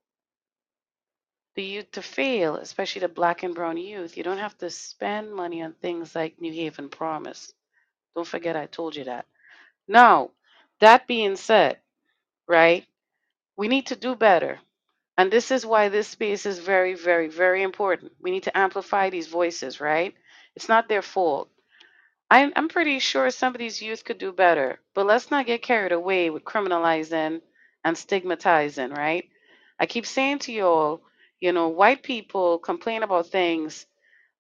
the youth to fail, especially the black and brown youth, you don't have to spend money on things like New Haven Promise. Don't forget I told you that. Now, that being said, right, we need to do better. And this is why this space is very, very, very important. We need to amplify these voices, right? It's not their fault. I'm I'm pretty sure some of these youth could do better, but let's not get carried away with criminalizing and stigmatizing, right? I keep saying to you all, you know, white people complain about things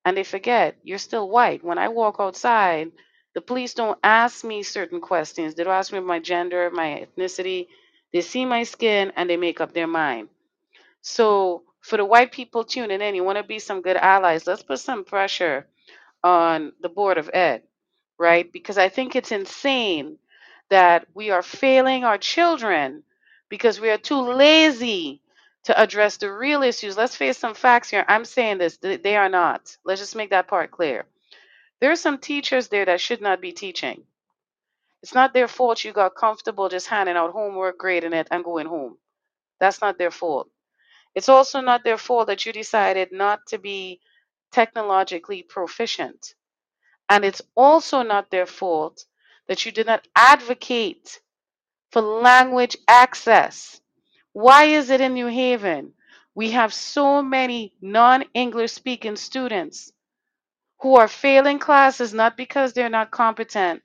and they forget you're still white. When I walk outside, the police don't ask me certain questions. They don't ask me my gender, my ethnicity. They see my skin and they make up their mind. So for the white people tuning in, you want to be some good allies. Let's put some pressure on the Board of Ed, right? Because I think it's insane that we are failing our children because we are too lazy to address the real issues. Let's face some facts here. I'm saying this, th- they are not. Let's just make that part clear. There are some teachers there that should not be teaching. It's not their fault you got comfortable just handing out homework, grading it, and going home. That's not their fault. It's also not their fault that you decided not to be technologically proficient and it's also not their fault that you did not advocate for language access. Why is it in New Haven? We have so many non English speaking students who are failing classes not because they're not competent,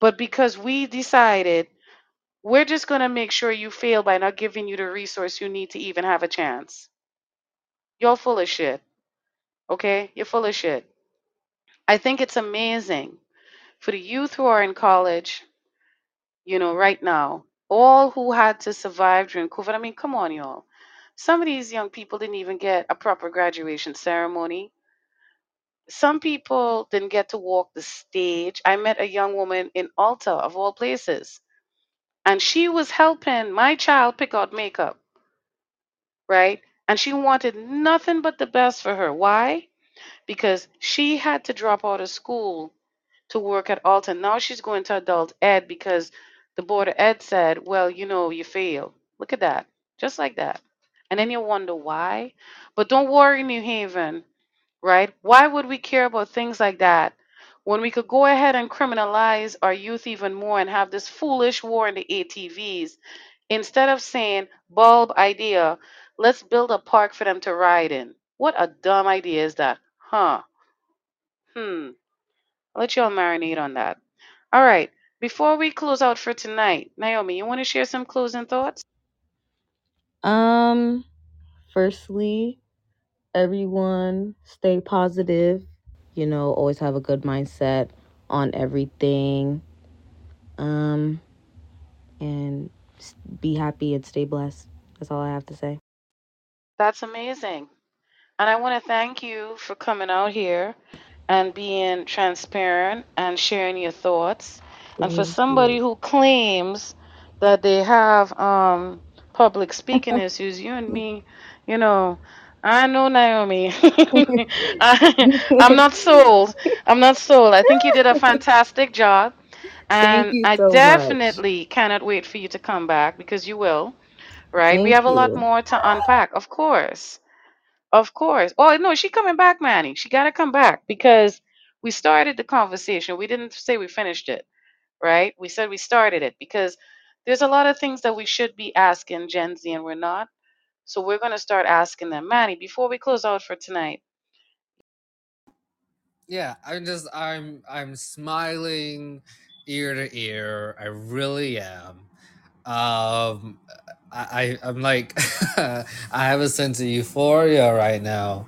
but because we decided we're just going to make sure you fail by not giving you the resource you need to even have a chance. You're full of shit, okay? You're full of shit. I think it's amazing for the youth who are in college you know, right now, all who had to survive during COVID. I mean, come on, y'all. Some of these young people didn't even get a proper graduation ceremony. Some people didn't get to walk the stage. I met a young woman in Ulta, of all places, and she was helping my child pick out makeup, right? And she wanted nothing but the best for her. Why? Because she had to drop out of school to work at Alton. Now she's going to adult ed because the board of ed said, well, you know, you failed. Look at that. Just like that. And then you wonder why. But don't worry, New Haven right? Why would we care about things like that when we could go ahead and criminalize our youth even more and have this foolish war in the ATVs instead of saying, bulb idea, let's build a park for them to ride in? What a dumb idea is that? Huh. Hmm. I'll let y'all marinate on that. All right. Before we close out for tonight, Naomi, you want to share some closing thoughts? Um, firstly, everyone stay positive. You know, always have a good mindset on everything. Um, and be happy and stay blessed. That's all I have to say. That's amazing. And I want to thank you for coming out here and being transparent and sharing your thoughts. And for somebody who claims that they have um, public speaking issues, you and me, you know, I know Naomi. I, I'm not sold. I'm not sold. I think you did a fantastic job. And I so much. definitely cannot wait for you to come back because you will, right? We Thank have a lot you. more to unpack, of course. Of course. Oh no, she coming back, Manny. She gotta come back because we started the conversation. We didn't say we finished it, right? We said we started it because there's a lot of things that we should be asking Gen Z and we're not. So we're gonna start asking them. Manny, before we close out for tonight, Yeah, I'm just I'm I'm smiling ear to ear. I really am. Um, I, I I'm like I have a sense of euphoria right now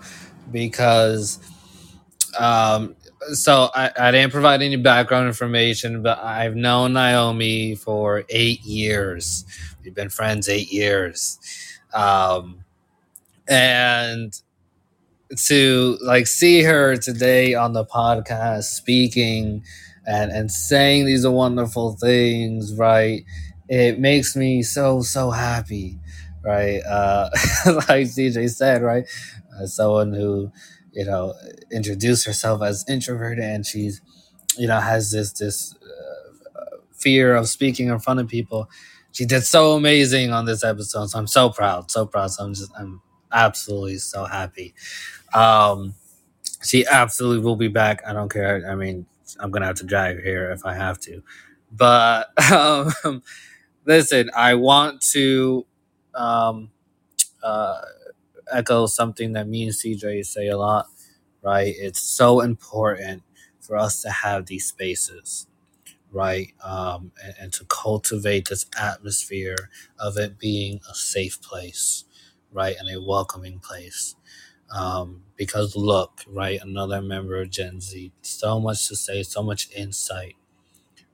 because um so I, I didn't provide any background information, but I've known Naomi for eight years. We've been friends eight years. Um and to like see her today on the podcast speaking and and saying these wonderful things right it makes me so so happy right? Uh like cj said right as someone who you know introduced herself as introverted and she's you know has this this uh, fear of speaking in front of people she did so amazing on this episode so i'm so proud so proud so i'm just i'm absolutely so happy um, she absolutely will be back. I don't care. I mean, I'm gonna have to her here if I have to. But um, listen, I want to um, uh, echo something that me and CJ say a lot. Right? It's so important for us to have these spaces, right? Um, and, and to cultivate this atmosphere of it being a safe place, right, and a welcoming place um, because look, right, another member of Gen Z, so much to say, so much insight,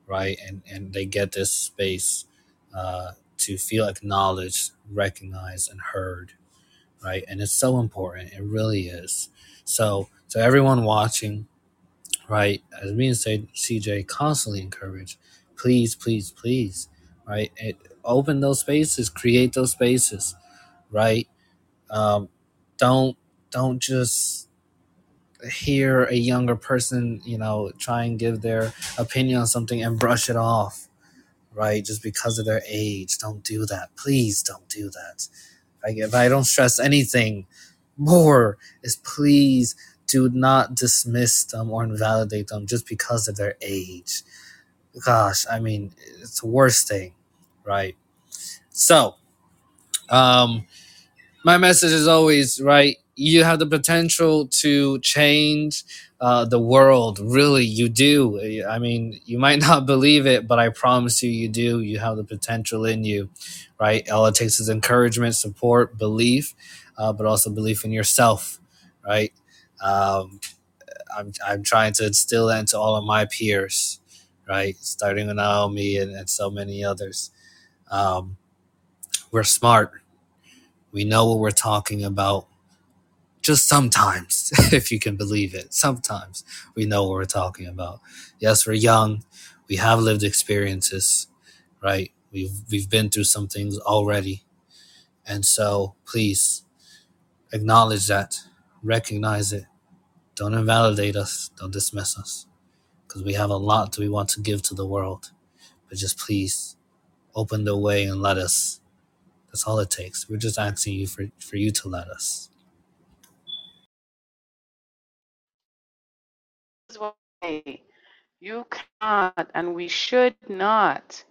right, and and they get this space uh, to feel acknowledged, recognized, and heard, right, and it's so important. It really is. So to everyone watching, right, as me and say CJ constantly encourage, please, please, please, right, it, open those spaces, create those spaces, right. Um, don't don't just hear a younger person, you know, try and give their opinion on something and brush it off, right? Just because of their age. Don't do that. Please don't do that. Like if I don't stress anything more is please do not dismiss them or invalidate them just because of their age. Gosh, I mean, it's the worst thing, right? So, um, my message is always right you have the potential to change uh, the world. Really you do. I mean you might not believe it but i promise you you do. You have the potential in you right? All it takes is encouragement support belief uh, but also belief in yourself right um, I'm, I'm trying to instill that into all of my peers right starting with naomi and, and so many others um, we're smart we know what we're talking about just sometimes, if you can believe it. Sometimes we know what we're talking about. Yes, we're young. We have lived experiences, right? We've we've been through some things already. And so please, Acknowledge that, recognize it. Don't invalidate us, don't dismiss us, because we have a lot that we want to give to the world. But just please open the way and let us. That's all it takes. We're just asking you for, for you to let us. You cannot and we should not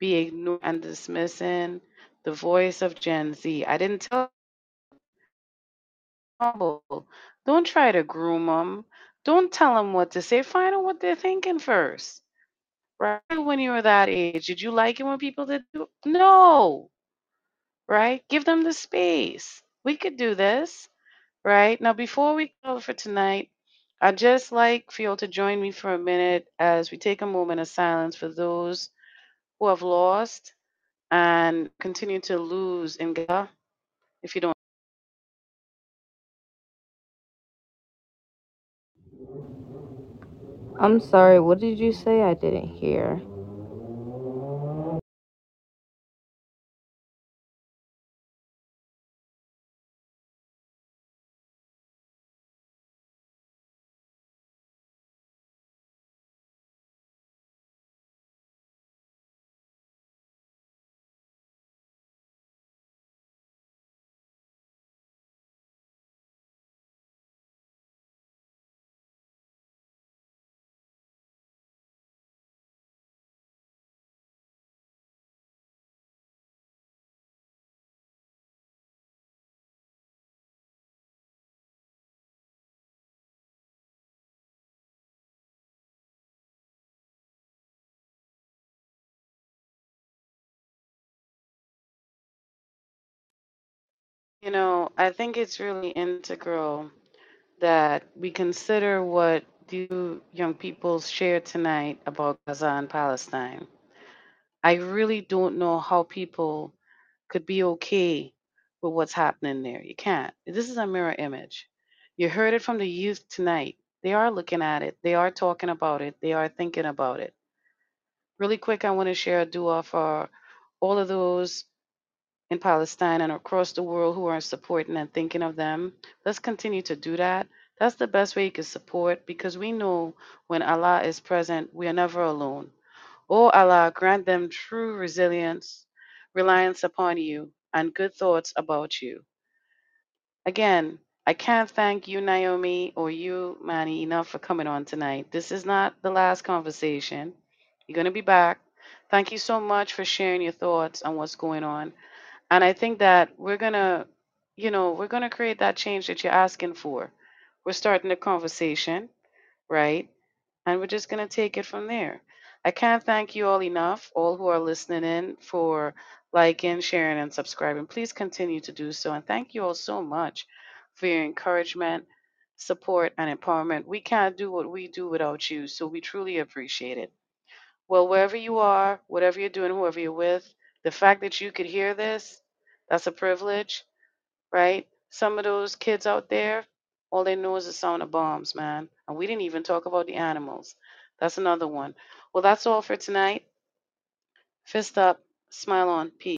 be ignoring and dismissing the voice of Gen Z. I didn't tell. Don't try to groom them. Don't tell them what to say. Find out what they're thinking first. Right? When you were that age, did you like it when people did? No. Right? Give them the space. We could do this. Right? Now, before we go for tonight, I'd just like for you all to join me for a minute as we take a moment of silence for those who have lost and continue to lose in Gaza. If you don't, I'm sorry, what did you say? I didn't hear. You know, I think it's really integral that we consider what you young people shared tonight about Gaza and Palestine. I really don't know how people could be okay with what's happening there. You can't. This is a mirror image. You heard it from the youth tonight. They are looking at it, they are talking about it, they are thinking about it. Really quick, I want to share a dua for all of those in Palestine and across the world who are supporting and thinking of them. Let's continue to do that. That's the best way you can support because we know when Allah is present, we are never alone. O Allah, grant them true resilience, reliance upon you, and good thoughts about you. Again, I can't thank you, Naomi, or you, Manny, enough for coming on tonight. This is not the last conversation. You're going to be back. Thank you so much for sharing your thoughts on what's going on. And I think that we're to, you know, we're to create that change that you're asking for. We're starting the conversation, right? And we're just to take it from there. I can't thank you all enough, all who are listening in, for liking, sharing, and subscribing. Please continue to do so. And thank you all so much for your encouragement, support, and empowerment. We can't do what we do without you, so we truly appreciate it. Well, wherever you are, whatever you're doing, whoever you're with, the fact that you could hear this, that's a privilege, right? Some of those kids out there, all they know is the sound of bombs, man. And we didn't even talk about the animals. That's another one. Well, that's all for tonight. Fist up, smile on, peace.